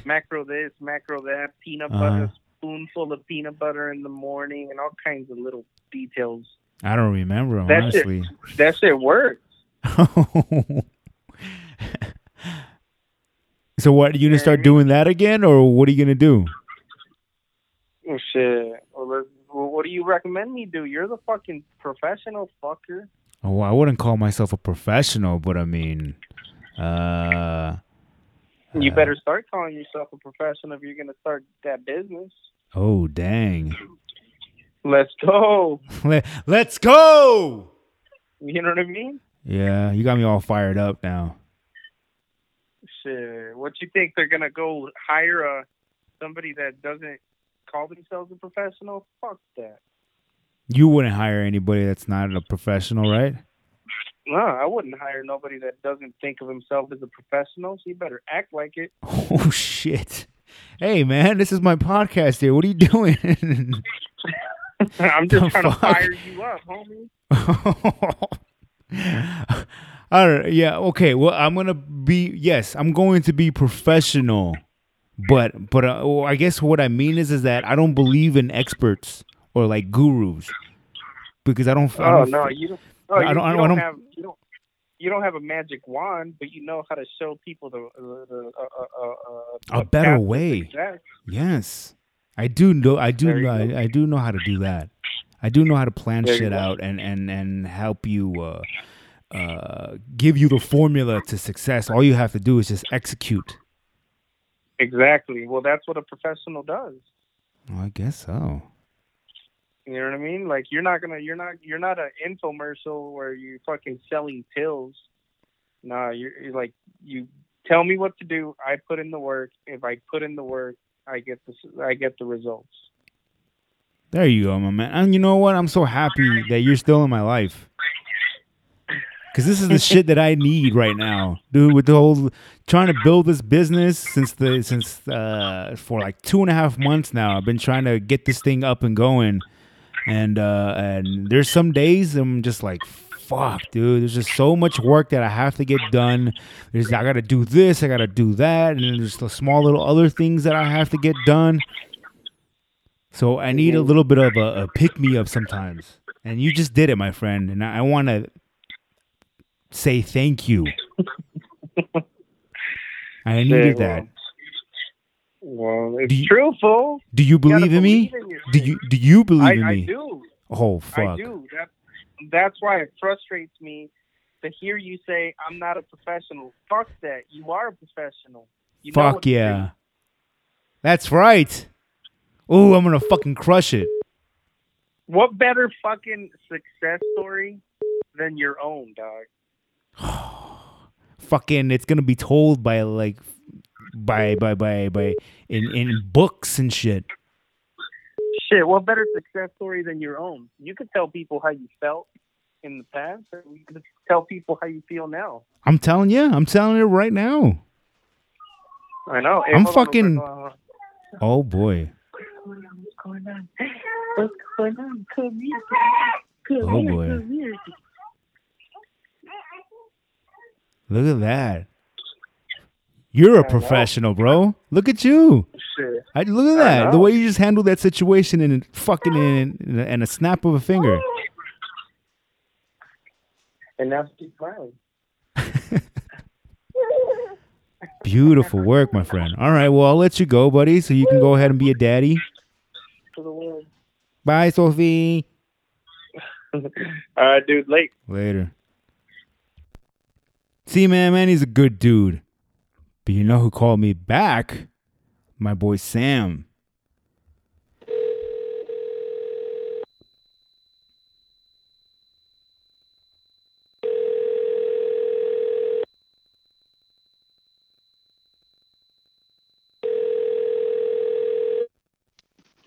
[SPEAKER 6] macro this, macro that, peanut
[SPEAKER 1] Uh-huh.
[SPEAKER 6] butter, spoonful of peanut butter in the morning, and all kinds of little details.
[SPEAKER 1] I don't remember
[SPEAKER 6] That shit-
[SPEAKER 1] honestly.
[SPEAKER 6] That shit works.
[SPEAKER 1] so what? Are you gonna start doing that again, or what are you gonna do?
[SPEAKER 6] Oh, shit. Well, what do you recommend me do? You're the fucking professional fucker.
[SPEAKER 1] Oh, I wouldn't call myself a professional, but I mean, uh,
[SPEAKER 6] You
[SPEAKER 1] uh,
[SPEAKER 6] better start calling yourself a professional if you're gonna start that business.
[SPEAKER 1] Oh, dang!
[SPEAKER 6] Let's go.
[SPEAKER 1] Let, let's go!
[SPEAKER 6] You know what I mean?
[SPEAKER 1] Yeah, you got me all fired up now.
[SPEAKER 6] Shit. What you think they're gonna go hire a somebody that doesn't call themselves a professional? Fuck that.
[SPEAKER 1] You wouldn't hire anybody that's not a professional, right?
[SPEAKER 6] No, I wouldn't hire nobody that doesn't think of himself as a professional. So you better act like it.
[SPEAKER 1] Oh shit! Hey man, this is my podcast here. What are you doing?
[SPEAKER 6] I'm just
[SPEAKER 1] The
[SPEAKER 6] trying to
[SPEAKER 1] fuck?
[SPEAKER 6] fire you up, homie.
[SPEAKER 1] All right. Yeah, okay. Well, I'm gonna be yes, I'm going to be professional, but but uh, well, I guess what I mean is is that I don't believe in experts or like gurus because I don't. I
[SPEAKER 6] Oh
[SPEAKER 1] don't
[SPEAKER 6] no, you don't. Oh,
[SPEAKER 1] I don't- I
[SPEAKER 6] you
[SPEAKER 1] don't- I
[SPEAKER 6] don't
[SPEAKER 1] don't-
[SPEAKER 6] have you don't you don't have a magic wand, but you know how to show people the, the, the uh, uh, uh, uh, a,
[SPEAKER 1] a better way. Yes, I do know. I do know. I, I do know how to do that. I do know how to plan
[SPEAKER 6] There
[SPEAKER 1] shit out and and and help you. Uh, uh, give you the formula to success. All you have to do is just execute.
[SPEAKER 6] Exactly. Well, that's what a professional does.
[SPEAKER 1] Well, I guess so.
[SPEAKER 6] You know what I mean? Like you're not gonna, you're not, you're not an infomercial where you're fucking selling pills. Nah, you're, you're like you tell me what to do. I put in the work. If I put in the work, I get the, I get the results.
[SPEAKER 1] There you go, my man. And you know what? I'm so happy that you're still in my life. Cause this is the shit that I need right now, dude. With the whole trying to build this business since the since uh for like two and a half months now. I've been trying to get this thing up and going, and uh and there's some days I'm just like, fuck, dude. There's just so much work that I have to get done. There's I gotta do this, I gotta do that, and there's the small little other things that I have to get done. So I need a little bit of a, a pick me up sometimes, and you just did it, my friend. And I, I want to say thank you. I needed that.
[SPEAKER 6] Well, it's
[SPEAKER 1] Do you-
[SPEAKER 6] true, fool.
[SPEAKER 1] Do you
[SPEAKER 6] You gotta
[SPEAKER 1] believe in me?
[SPEAKER 6] in
[SPEAKER 1] Do you do you believe
[SPEAKER 6] I,
[SPEAKER 1] in me?
[SPEAKER 6] I do.
[SPEAKER 1] Oh fuck.
[SPEAKER 6] I do. That, that's why it frustrates me to hear you say I'm not a professional. Fuck that. You are a professional. You
[SPEAKER 1] Fuck yeah. That's right. Oh, I'm gonna fucking crush it.
[SPEAKER 6] What better fucking success story than your own, dog?
[SPEAKER 1] Fucking, it's gonna be told by like, by by by by in in books and shit.
[SPEAKER 6] Shit, what better success story than your own? You could tell people how you felt in the past, or you could tell people how you feel now.
[SPEAKER 1] I'm telling you, I'm telling you right now.
[SPEAKER 6] I know. Hey,
[SPEAKER 1] I'm
[SPEAKER 6] hold on real
[SPEAKER 1] fucking-
[SPEAKER 6] uh, uh, uh. oh, hold on.
[SPEAKER 1] Oh boy.
[SPEAKER 7] What's going on? What's going on? Come here. Come
[SPEAKER 1] Oh,
[SPEAKER 7] here.
[SPEAKER 1] boy.
[SPEAKER 7] Come here.
[SPEAKER 1] Look at that. You're a professional, bro. Look at you.
[SPEAKER 6] Shit.
[SPEAKER 1] I, look at that. The way you just handled that situation in a fucking in, in, a, in a snap of a finger.
[SPEAKER 6] And now she's smiling.
[SPEAKER 1] Beautiful work, my friend. All right, well, I'll let you go, buddy, so you can go ahead and be a daddy.
[SPEAKER 6] To the world.
[SPEAKER 1] Bye, Sophie.
[SPEAKER 6] All right, dude. Late.
[SPEAKER 1] Later. See, man, man, he's a good dude. But you know who called me back? My boy Sam.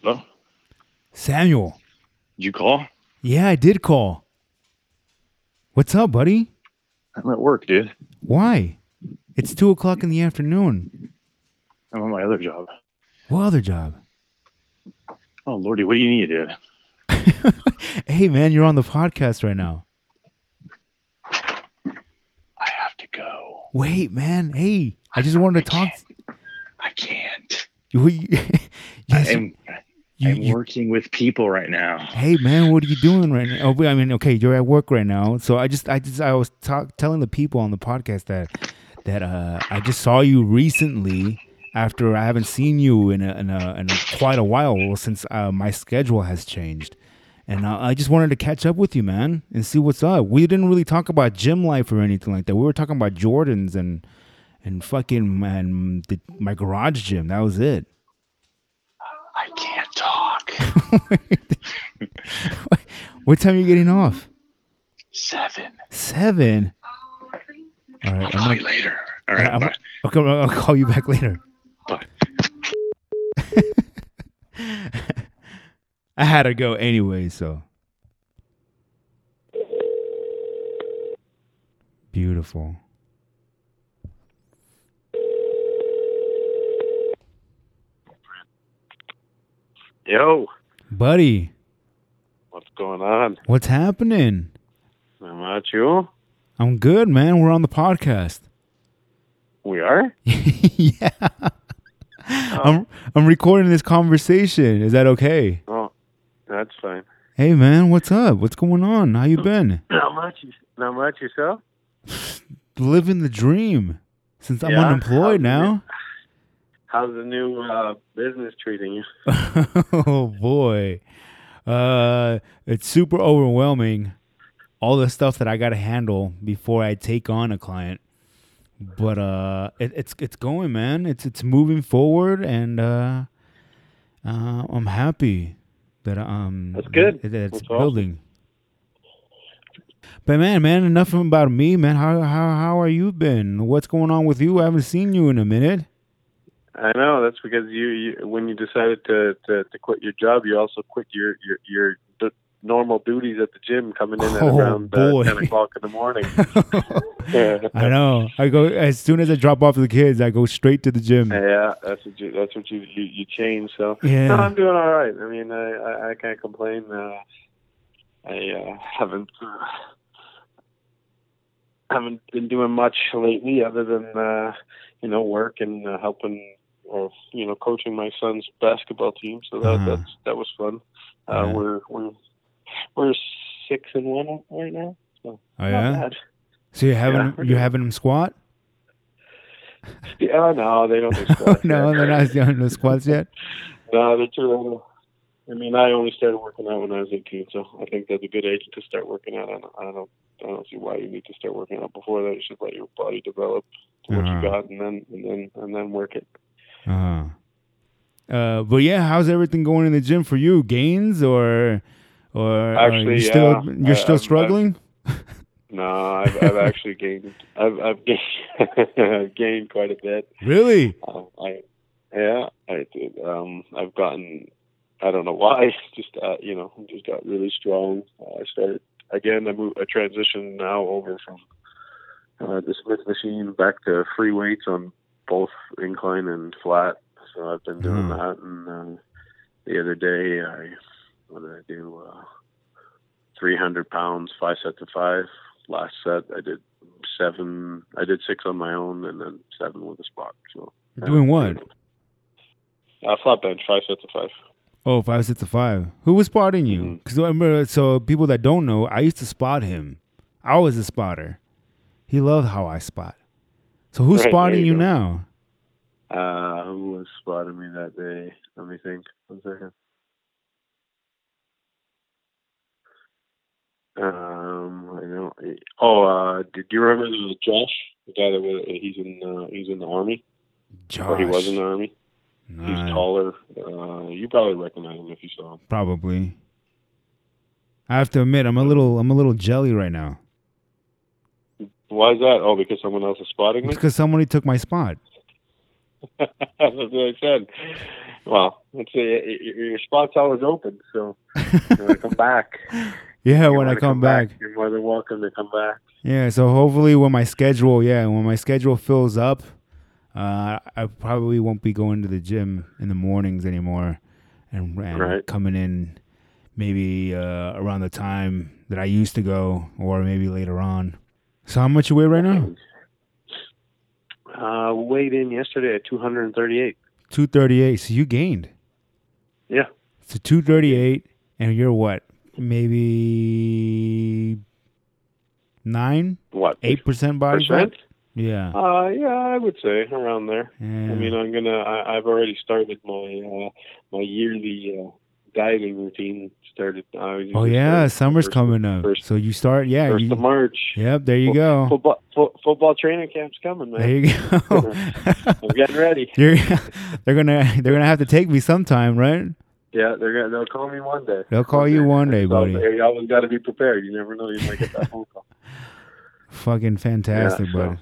[SPEAKER 8] Hello?
[SPEAKER 1] Samuel.
[SPEAKER 8] Did you call?
[SPEAKER 1] Yeah, I did call. What's up, buddy?
[SPEAKER 8] I'm at work, dude.
[SPEAKER 1] Why? It's two o'clock in the afternoon.
[SPEAKER 8] I'm on my other job.
[SPEAKER 1] What other job?
[SPEAKER 8] Oh, Lordy, what do you need, dude?
[SPEAKER 1] hey, man, you're on the podcast right now.
[SPEAKER 8] I have to go.
[SPEAKER 1] Wait, man. Hey, I just wanted to talk.
[SPEAKER 8] I can't.
[SPEAKER 1] You, yes,
[SPEAKER 8] I'm,
[SPEAKER 1] you-
[SPEAKER 8] I'm
[SPEAKER 1] you-
[SPEAKER 8] working with people right now.
[SPEAKER 1] hey, man, what are you doing right now? Oh, I mean, okay, you're at work right now. So I just, I just, I was talk, telling the people on the podcast that, that uh, I just saw you recently after I haven't seen you in a, in a, in a quite a while since uh, my schedule has changed. And uh, I just wanted to catch up with you, man, and see what's up. We didn't really talk about gym life or anything like that. We were talking about Jordans and and fucking man, the, my garage gym. That was it.
[SPEAKER 8] I can't talk.
[SPEAKER 1] what time are you getting off?
[SPEAKER 8] Seven.
[SPEAKER 1] Seven. All right,
[SPEAKER 8] I'll
[SPEAKER 1] I'm
[SPEAKER 8] call
[SPEAKER 1] gonna,
[SPEAKER 8] you later. All right,
[SPEAKER 1] I'm-
[SPEAKER 8] bye.
[SPEAKER 1] I'll, come, I'll call you back later.
[SPEAKER 8] Bye.
[SPEAKER 1] I had to go anyway, so. Beautiful.
[SPEAKER 3] Yo,
[SPEAKER 1] Buddy,
[SPEAKER 3] what's going on?
[SPEAKER 1] what's happening?
[SPEAKER 3] Not much, you?
[SPEAKER 1] I'm good, man. We're on the podcast.
[SPEAKER 3] We are?
[SPEAKER 1] yeah. I'm I'm recording this conversation. Is that okay?
[SPEAKER 3] Oh, that's fine.
[SPEAKER 1] Hey man, what's up? What's going on? How you been?
[SPEAKER 3] Not much. Not much yourself?
[SPEAKER 1] Living the dream. Since I'm unemployed
[SPEAKER 3] How's
[SPEAKER 1] now.
[SPEAKER 3] how's the new uh, business treating you?
[SPEAKER 1] oh boy, uh, it's super overwhelming. All the stuff that I got to handle before I take on a client, but uh, it, it's it's going, man. It's it's moving forward, and uh, uh, I'm happy that um
[SPEAKER 3] That's good.
[SPEAKER 1] that it's
[SPEAKER 3] That's awesome.
[SPEAKER 1] building. But man, man, enough about me, man. How how how are you been? What's going on with you? I haven't seen you in a minute.
[SPEAKER 3] I know that's because you, you when you decided to, to to quit your job, you also quit your your your normal duties at the gym, coming in at
[SPEAKER 1] Oh,
[SPEAKER 3] around uh, ten o'clock in the morning. yeah,
[SPEAKER 1] I know. I go as soon as I drop off the kids, I go straight to the gym.
[SPEAKER 3] Yeah, that's what you that's what you you, you changed. So
[SPEAKER 1] Yeah.
[SPEAKER 3] no, I'm doing all right. I mean, I I, I can't complain. Uh, I uh, haven't uh, haven't been doing much lately, other than uh, you know work and uh, helping or you know coaching my son's basketball team. So that
[SPEAKER 1] Uh-huh.
[SPEAKER 3] that's that was fun. Uh,
[SPEAKER 1] Yeah.
[SPEAKER 3] We're we're we're six and one right now. So
[SPEAKER 1] Oh
[SPEAKER 3] not
[SPEAKER 1] yeah.
[SPEAKER 3] bad.
[SPEAKER 1] So you're having
[SPEAKER 3] Yeah,
[SPEAKER 1] you're having them squat?
[SPEAKER 3] Yeah, no, they don't do squats.
[SPEAKER 1] no, they're not doing the squats yet.
[SPEAKER 3] No, they're too little. I mean, I only started working out when I was 18, so I think that's a good age to start working out. I don't, I don't, I don't see why you need to start working out before that. You should let your body develop to what
[SPEAKER 1] Uh-huh.
[SPEAKER 3] you got, and then, and then, and then work it.
[SPEAKER 1] Uh-huh. Uh, but yeah, how's everything going in the gym for you? Gains or or are
[SPEAKER 3] Actually,
[SPEAKER 1] you still
[SPEAKER 3] yeah.
[SPEAKER 1] you're
[SPEAKER 3] I-
[SPEAKER 1] still
[SPEAKER 3] I've-
[SPEAKER 1] struggling?
[SPEAKER 3] No, I've, I've actually gained, I've, I've gained, I've gained quite a bit.
[SPEAKER 1] really?
[SPEAKER 3] Uh, I, yeah, I did. Um, I've gotten, I don't know why, just uh, you know, just got really strong. Uh, I started again. I moved, I transitioned now over from uh, the Smith machine back to free weights on both incline and flat. So I've been doing
[SPEAKER 1] Mhm.
[SPEAKER 3] that. And uh, the other day, I what did I do? Uh, Three hundred pounds, five sets of five. Last set, I did seven. I did six on my own, and then seven with a spot. So
[SPEAKER 1] Doing what?
[SPEAKER 3] uh, flat bench, five sets of five.
[SPEAKER 1] Oh, five sets of five. Who was spotting you? Because I remember, so people that don't know, I used to spot him. I was a spotter. He loved how I spot. So who's
[SPEAKER 3] Right,
[SPEAKER 1] spotting
[SPEAKER 3] you
[SPEAKER 1] you now?
[SPEAKER 3] Uh, who was spotting me that day? Let me think. One second. Um, I know. Oh, uh, did you remember Josh, the guy that was, he's in uh, he's in the army,
[SPEAKER 1] Josh.
[SPEAKER 3] or he was in the army.
[SPEAKER 1] Nah,
[SPEAKER 3] He's taller. Uh, you probably recognize him if you saw him.
[SPEAKER 1] Probably. I have to admit, I'm a little, I'm a little jelly right now.
[SPEAKER 3] Why is that? Oh, because someone else is spotting me.
[SPEAKER 1] It's because somebody took my spot.
[SPEAKER 3] That's what I said. Well, it's a, your spot's always open, so you want to come back.
[SPEAKER 1] Yeah,
[SPEAKER 3] You
[SPEAKER 1] when I
[SPEAKER 3] wanna
[SPEAKER 1] come back.
[SPEAKER 3] you're more than welcome to come back.
[SPEAKER 1] Yeah, so hopefully when my schedule, yeah, when my schedule fills up, uh, I probably won't be going to the gym in the mornings anymore, and, and
[SPEAKER 3] Right.
[SPEAKER 1] coming in maybe uh, around the time that I used to go, or maybe later on. So how much you weigh right now?
[SPEAKER 3] Uh, weighed in yesterday at 238.
[SPEAKER 1] Two thirty eight. So you gained.
[SPEAKER 3] Yeah.
[SPEAKER 1] So two thirty eight, and you're what? Maybe nine,
[SPEAKER 3] What?
[SPEAKER 1] eight percent body fat.
[SPEAKER 3] percent?
[SPEAKER 1] Yeah.
[SPEAKER 3] Uh, yeah, I would say around there.
[SPEAKER 1] yeah.
[SPEAKER 3] I mean, I'm gonna. I, I've already started my uh, my yearly uh, dieting routine. Started. Uh,
[SPEAKER 1] Oh yeah, summer's
[SPEAKER 3] first-
[SPEAKER 1] coming up.
[SPEAKER 3] First,
[SPEAKER 1] so you start, yeah.
[SPEAKER 3] first
[SPEAKER 1] You,
[SPEAKER 3] of March.
[SPEAKER 1] yep, there you go.
[SPEAKER 3] Football, fo- football training camp's coming, man.
[SPEAKER 1] There you go.
[SPEAKER 3] I'm getting ready.
[SPEAKER 1] You're, they're gonna they're gonna have to take me sometime, right?
[SPEAKER 3] Yeah, they're gonna. They'll call me one day.
[SPEAKER 1] They'll call you one day,
[SPEAKER 3] So,
[SPEAKER 1] buddy.
[SPEAKER 3] You always got to be prepared. You never know. You might get that phone call.
[SPEAKER 1] Fucking fantastic,
[SPEAKER 3] Yeah,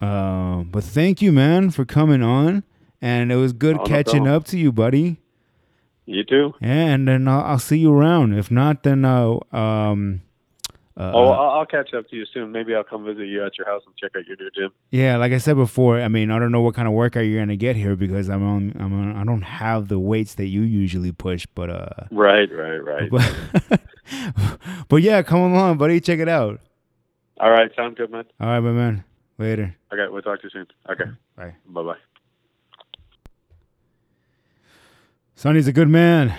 [SPEAKER 1] bud. Um, but thank you, man, for coming on, and it was good
[SPEAKER 3] Oh,
[SPEAKER 1] catching up to you, buddy.
[SPEAKER 3] You too.
[SPEAKER 1] Yeah, and then I'll, I'll see you around. If not, then uh, um, uh,
[SPEAKER 3] Oh, I'll, I'll catch up to you soon. Maybe I'll come visit you at your house and check out your new gym.
[SPEAKER 1] yeah, like I said before, I mean, I don't know what kind of workout you're gonna get here because I'm on, I'm on, I don't have the weights that you usually push, but uh,
[SPEAKER 3] Right, right, right.
[SPEAKER 1] but, but yeah, come along, buddy, check it out.
[SPEAKER 3] All right, sound good, man.
[SPEAKER 1] All right, my man. Later.
[SPEAKER 3] Okay, we'll talk to you soon. Okay,
[SPEAKER 1] Bye.
[SPEAKER 3] bye bye.
[SPEAKER 1] Sonny's a good man.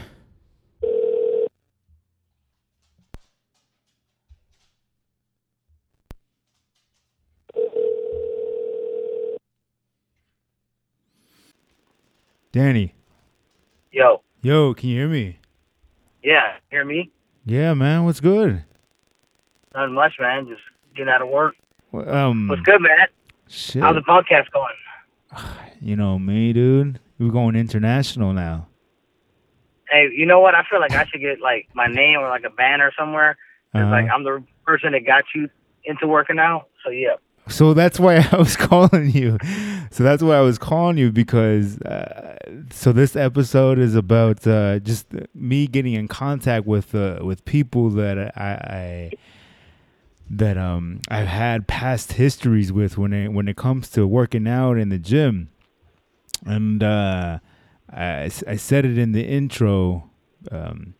[SPEAKER 1] Danny.
[SPEAKER 9] Yo.
[SPEAKER 1] Yo, can you hear me?
[SPEAKER 9] Yeah, hear me?
[SPEAKER 1] Yeah, man. What's good?
[SPEAKER 9] Not much, man. Just getting out of work.
[SPEAKER 1] Um,
[SPEAKER 9] What's good, man?
[SPEAKER 1] Shit.
[SPEAKER 9] How's the podcast going?
[SPEAKER 1] You know me, dude. We're going international now.
[SPEAKER 9] Hey, you know what? I feel like I should get like my name or like a banner somewhere. It's
[SPEAKER 1] Uh-huh.
[SPEAKER 9] like I'm the person that got you into working out. So yeah.
[SPEAKER 1] So that's why I was calling you. So that's why I was calling you because uh, so this episode is about uh, just me getting in contact with uh, with people that I, I that um I've had past histories with when it when it comes to working out in the gym, and uh, I I said it in the intro um,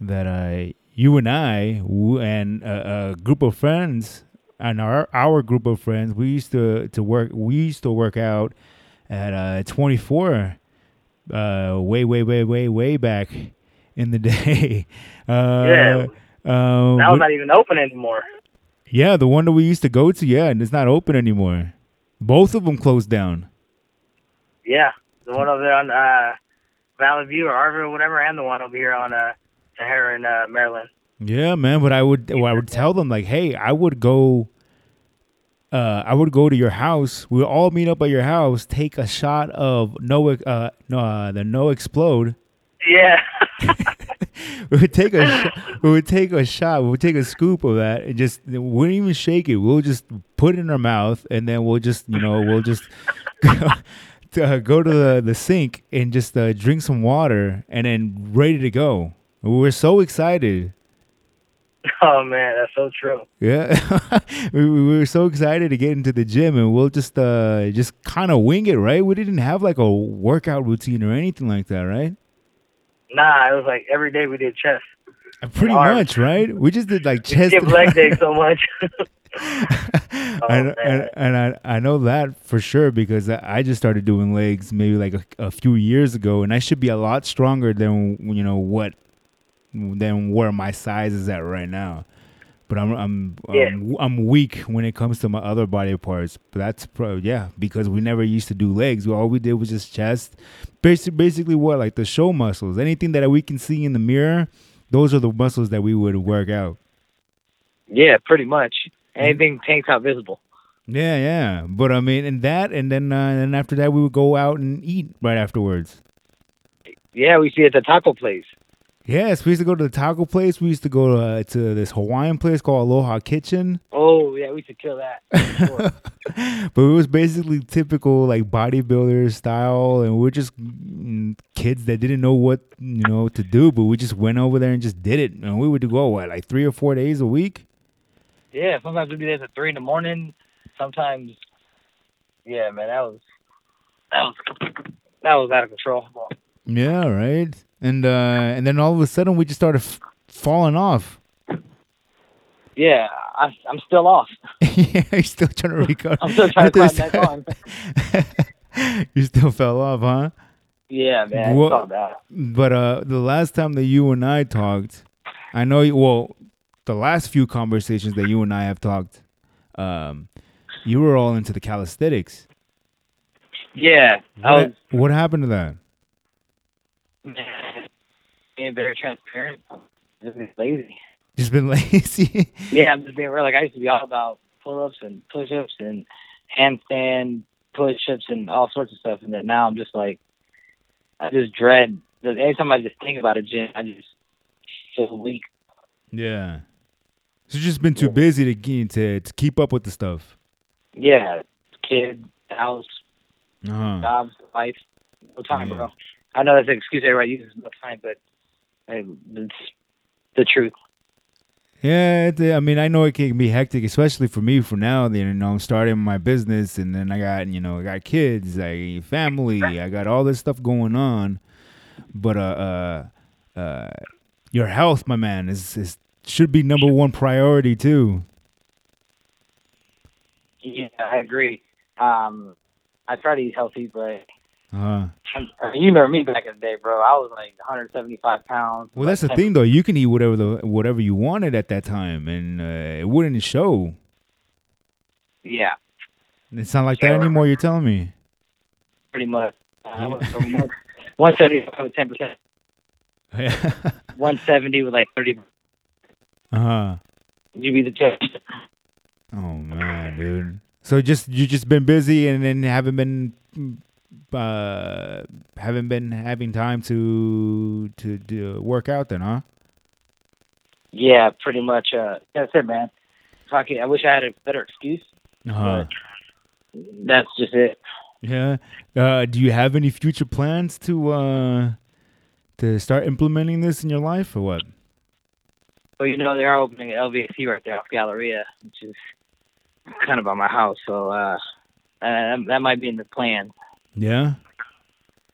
[SPEAKER 1] that I you and I and a, a group of friends and our our group of friends we used to to work we used to work out at uh 24 uh way way way way way back in the day uh
[SPEAKER 9] Yeah.
[SPEAKER 1] um,
[SPEAKER 9] Now
[SPEAKER 1] but-
[SPEAKER 9] not even open anymore.
[SPEAKER 1] yeah the one that we used to go to yeah and it's not open anymore both of them closed down
[SPEAKER 9] Yeah. The one over there on uh Valley View or Arville or whatever, and the one over here on uh Sahara in uh, Maryland.
[SPEAKER 1] Yeah, man. But I would, well, I would tell them like, hey, I would go. Uh, I would go to your house. We would all meet up at your house. Take a shot of no, uh, no, uh, the NO-Xplode.
[SPEAKER 9] Yeah.
[SPEAKER 1] We would take a, sh- we would take a shot. We would take a scoop of that and just we wouldn't even shake it. We'll just put it in our mouth and then we'll just, you know, we'll just to, uh, go to the, the sink and just uh, drink some water and then ready to go. We were so excited.
[SPEAKER 9] Oh man, that's so true.
[SPEAKER 1] Yeah, we, we were so excited to get into the gym, and we'll just uh just kind of wing it, right? We didn't have like a workout routine or anything like that, right?
[SPEAKER 9] Nah, it was like every day we did chest.
[SPEAKER 1] Pretty
[SPEAKER 9] Arms.
[SPEAKER 1] much, right? We just did like chest.
[SPEAKER 9] skipped leg day so much.
[SPEAKER 1] and, and, and I I know that for sure because I I just started doing legs maybe like a, a few years ago, and I should be a lot stronger than you know what than where my size is at right now. But I'm I'm
[SPEAKER 9] Yeah.
[SPEAKER 1] I'm, I'm weak when it comes to my other body parts. But that's pro yeah because we never used to do legs. All we did was just chest. Basically, basically what like the show muscles. Anything that we can see in the mirror, those are the muscles that we would work out.
[SPEAKER 9] yeah, pretty much. Anything tank top visible.
[SPEAKER 1] Yeah, yeah. But I mean, and that, and then, uh, and then after that, we would go out and eat right afterwards.
[SPEAKER 9] Yeah, we see at the taco place.
[SPEAKER 1] Yes, we used to go to the taco place. We used to go to, uh, to this Hawaiian place called Aloha Kitchen.
[SPEAKER 9] Oh yeah, we should kill that. sure.
[SPEAKER 1] But it was basically typical like bodybuilder style, and we're just mm, kids that didn't know what you know to do. But we just went over there and just did it, and we would go what like three or four days a week.
[SPEAKER 9] yeah, sometimes we'd be there at three in the morning. Sometimes, yeah, man, that was that was that was out of control.
[SPEAKER 1] Yeah, right. And uh, and then all of a sudden, we just started f- falling off.
[SPEAKER 9] Yeah, I, I'm still off.
[SPEAKER 1] yeah, you're still trying to recover.
[SPEAKER 9] I'm still trying to climb back
[SPEAKER 1] time. you still fell off, huh?
[SPEAKER 9] Yeah, man,
[SPEAKER 1] What-
[SPEAKER 9] bad.
[SPEAKER 1] But uh, the last time that you and I talked, I know. You, well, the last few conversations that you and I have talked, um, you were all into the calisthenics.
[SPEAKER 9] Yeah, I was
[SPEAKER 1] What, what happened to that?
[SPEAKER 9] Being very transparent. Just being lazy.
[SPEAKER 1] Just been lazy.
[SPEAKER 9] Yeah, I'm just being real. Like I used to be all about pull-ups and push-ups and handstand push-ups and all sorts of stuff, and then now I'm just like, I just dread. that Anytime I just think about a gym, I just feel weak.
[SPEAKER 1] yeah. So you've just been too busy to get to to keep up with the stuff.
[SPEAKER 9] Yeah, kid, house,
[SPEAKER 1] Uh-huh.
[SPEAKER 9] jobs, life, no time,
[SPEAKER 1] Yeah.
[SPEAKER 9] bro. I know that's an excuse everybody uses, no time, but it's the truth.
[SPEAKER 1] Yeah, I mean, I know it can be hectic, especially for me. For now, you know, I'm starting my business, and then I got you know, I got kids, I family, I got all this stuff going on. But uh, uh, uh, your health, my man, is is should be number one priority too.
[SPEAKER 9] Yeah, I agree. Um, I try to eat healthy, but
[SPEAKER 1] Uh,
[SPEAKER 9] you remember me back in the day, bro. I was like 175 pounds.
[SPEAKER 1] well, that's the thing, though. You can eat whatever the whatever you wanted at that time, and uh, it wouldn't show.
[SPEAKER 9] Yeah,
[SPEAKER 1] It's not like that anymore. You're telling me.
[SPEAKER 9] pretty much. Uh, yeah. 175 with 10 percent. Yeah. 170 with like 30.
[SPEAKER 1] Uh huh.
[SPEAKER 9] You be the judge.
[SPEAKER 1] Oh man, dude. So just you just been busy and then haven't been uh haven't been having time to to do work out then, huh?
[SPEAKER 9] Yeah, pretty much. Uh, that's it, man. Fuck it. I wish I had a better excuse.
[SPEAKER 1] Uh-huh.
[SPEAKER 9] That's just it.
[SPEAKER 1] Yeah. Uh, do you have any future plans to uh to start implementing this in your life or what?
[SPEAKER 9] Well, you know, they are opening an LVC right there off Galleria, which is kind of by my house. So uh, uh, that might be in the plan.
[SPEAKER 1] Yeah.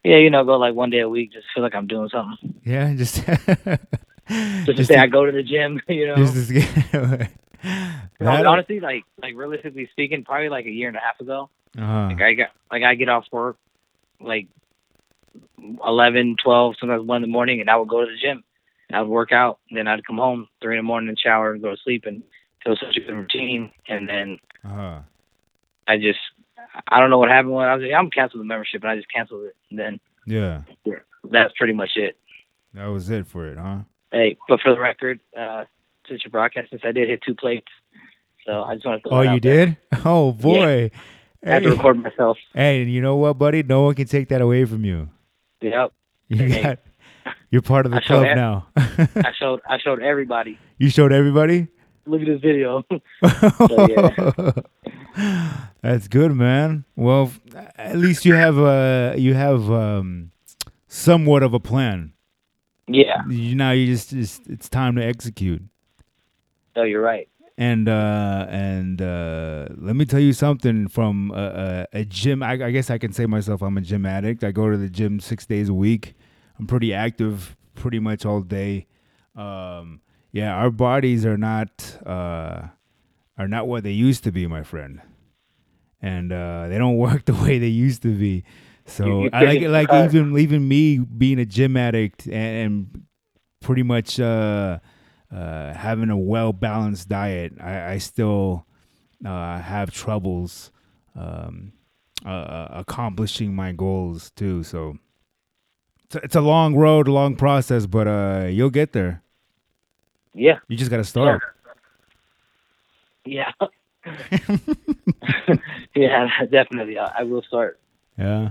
[SPEAKER 9] Yeah, you know, go like one day a week, just feel like I'm doing something.
[SPEAKER 1] Yeah, just
[SPEAKER 9] just, to say to, I go to the gym, you know. Just no, honestly, like like realistically speaking, probably like a year and a half ago.
[SPEAKER 1] Uh-huh.
[SPEAKER 9] Like I got like I get off work like 11, 12, sometimes one in the morning, and I would go to the gym. I would work out, then I'd come home three in the morning and shower and go to sleep, and it was such a good routine. And then
[SPEAKER 1] uh-huh.
[SPEAKER 9] I just I don't know what happened when I was like, I'm canceling the membership, and I just canceled it. And then
[SPEAKER 1] yeah,
[SPEAKER 9] that's pretty much it.
[SPEAKER 1] That was it for it, huh?
[SPEAKER 9] Hey, but for the record, uh, since your broadcast, since I did hit two plates, so I just want to.
[SPEAKER 1] Oh, you did? There. Oh boy.
[SPEAKER 9] Yeah. I had to record myself.
[SPEAKER 1] Hey, and you know what, buddy? No one can take that away from you.
[SPEAKER 9] Yep.
[SPEAKER 1] You hey. got, you're part of the
[SPEAKER 9] I
[SPEAKER 1] club now.
[SPEAKER 9] I showed I showed everybody.
[SPEAKER 1] You showed everybody?
[SPEAKER 9] Look at this video.
[SPEAKER 1] so, That's good, man. Well, at least you have a you have um, somewhat of a plan.
[SPEAKER 9] Yeah.
[SPEAKER 1] You now you just, just it's time to execute.
[SPEAKER 9] No, you're right
[SPEAKER 1] and uh, and uh, let me tell you something from a, a, a gym. I, I, guess I can say myself I'm a gym addict. I go to the gym six days a week. I'm pretty active, pretty much all day. Um, yeah, our bodies are not uh, are not what they used to be, my friend, and uh, they don't work the way they used to be. So I like like even even me being a gym addict and, and pretty much uh, uh, having a well balanced diet, I, I still uh, have troubles um, accomplishing my goals too. So it's a, it's a long road, a long process, but uh, you'll get there.
[SPEAKER 9] Yeah,
[SPEAKER 1] you just got to start. Yeah.
[SPEAKER 9] Yeah, yeah, definitely. I, I will start.
[SPEAKER 1] Yeah.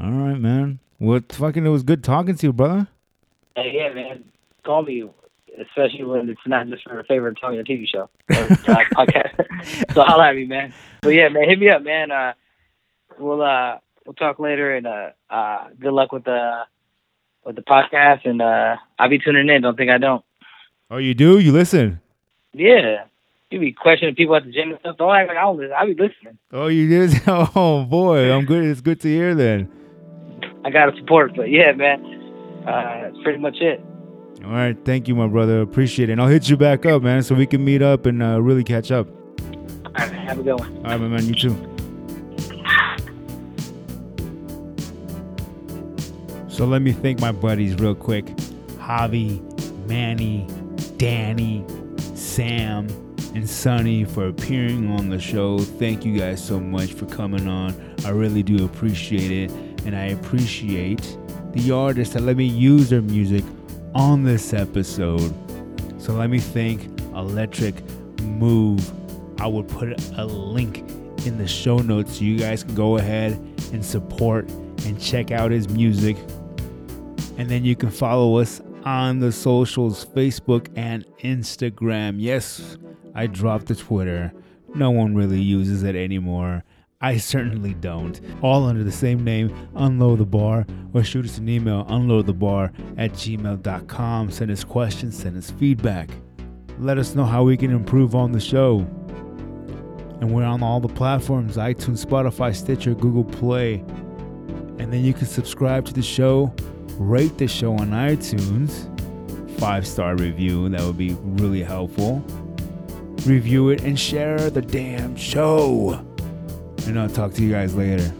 [SPEAKER 1] All right, man. Well, fucking, it was good talking to you, brother.
[SPEAKER 9] Hey, yeah, man. Call me especially when it's not just for a favorite talking a TV show. okay, so I'll have you, man. But yeah, man, hit me up, man. Uh, we'll uh, we'll talk later, and uh, uh, good luck with the with the podcast, and uh, I'll be tuning in. Don't think I don't.
[SPEAKER 1] Oh, you do? You listen?
[SPEAKER 9] Yeah. You be questioning people at the gym and stuff. Don't act like I don't listen. I be listening.
[SPEAKER 1] Oh, you did? Oh boy, I'm good. It's good to hear then.
[SPEAKER 9] I gotta support, but yeah, man. Uh, that's pretty much it.
[SPEAKER 1] All right, thank you, my brother. Appreciate it. And I'll hit you back up, man, so we can meet up and uh, really catch up.
[SPEAKER 9] All right, have a good one. All
[SPEAKER 1] right, my man. You too. So let me thank my buddies real quick Javi, Manny, Danny, Sam, and Sonny for appearing on the show. Thank you guys so much for coming on. I really do appreciate it. And I appreciate the artists that let me use their music on this episode. So let me thank Electric Move. I will put a link in the show notes so you guys can go ahead and support and check out his music. And then you can follow us on the socials Facebook and Instagram. Yes, I dropped the Twitter. No one really uses it anymore. I certainly don't. All under the same name, Unload the Bar, or shoot us an email, unloadthebar at gmail.com. Send us questions, send us feedback. Let us know how we can improve on the show. And we're on all the platforms iTunes, Spotify, Stitcher, Google Play. And then you can subscribe to the show, rate the show on iTunes, five star review, that would be really helpful. Review it and share the damn show. And I'll talk to you guys later.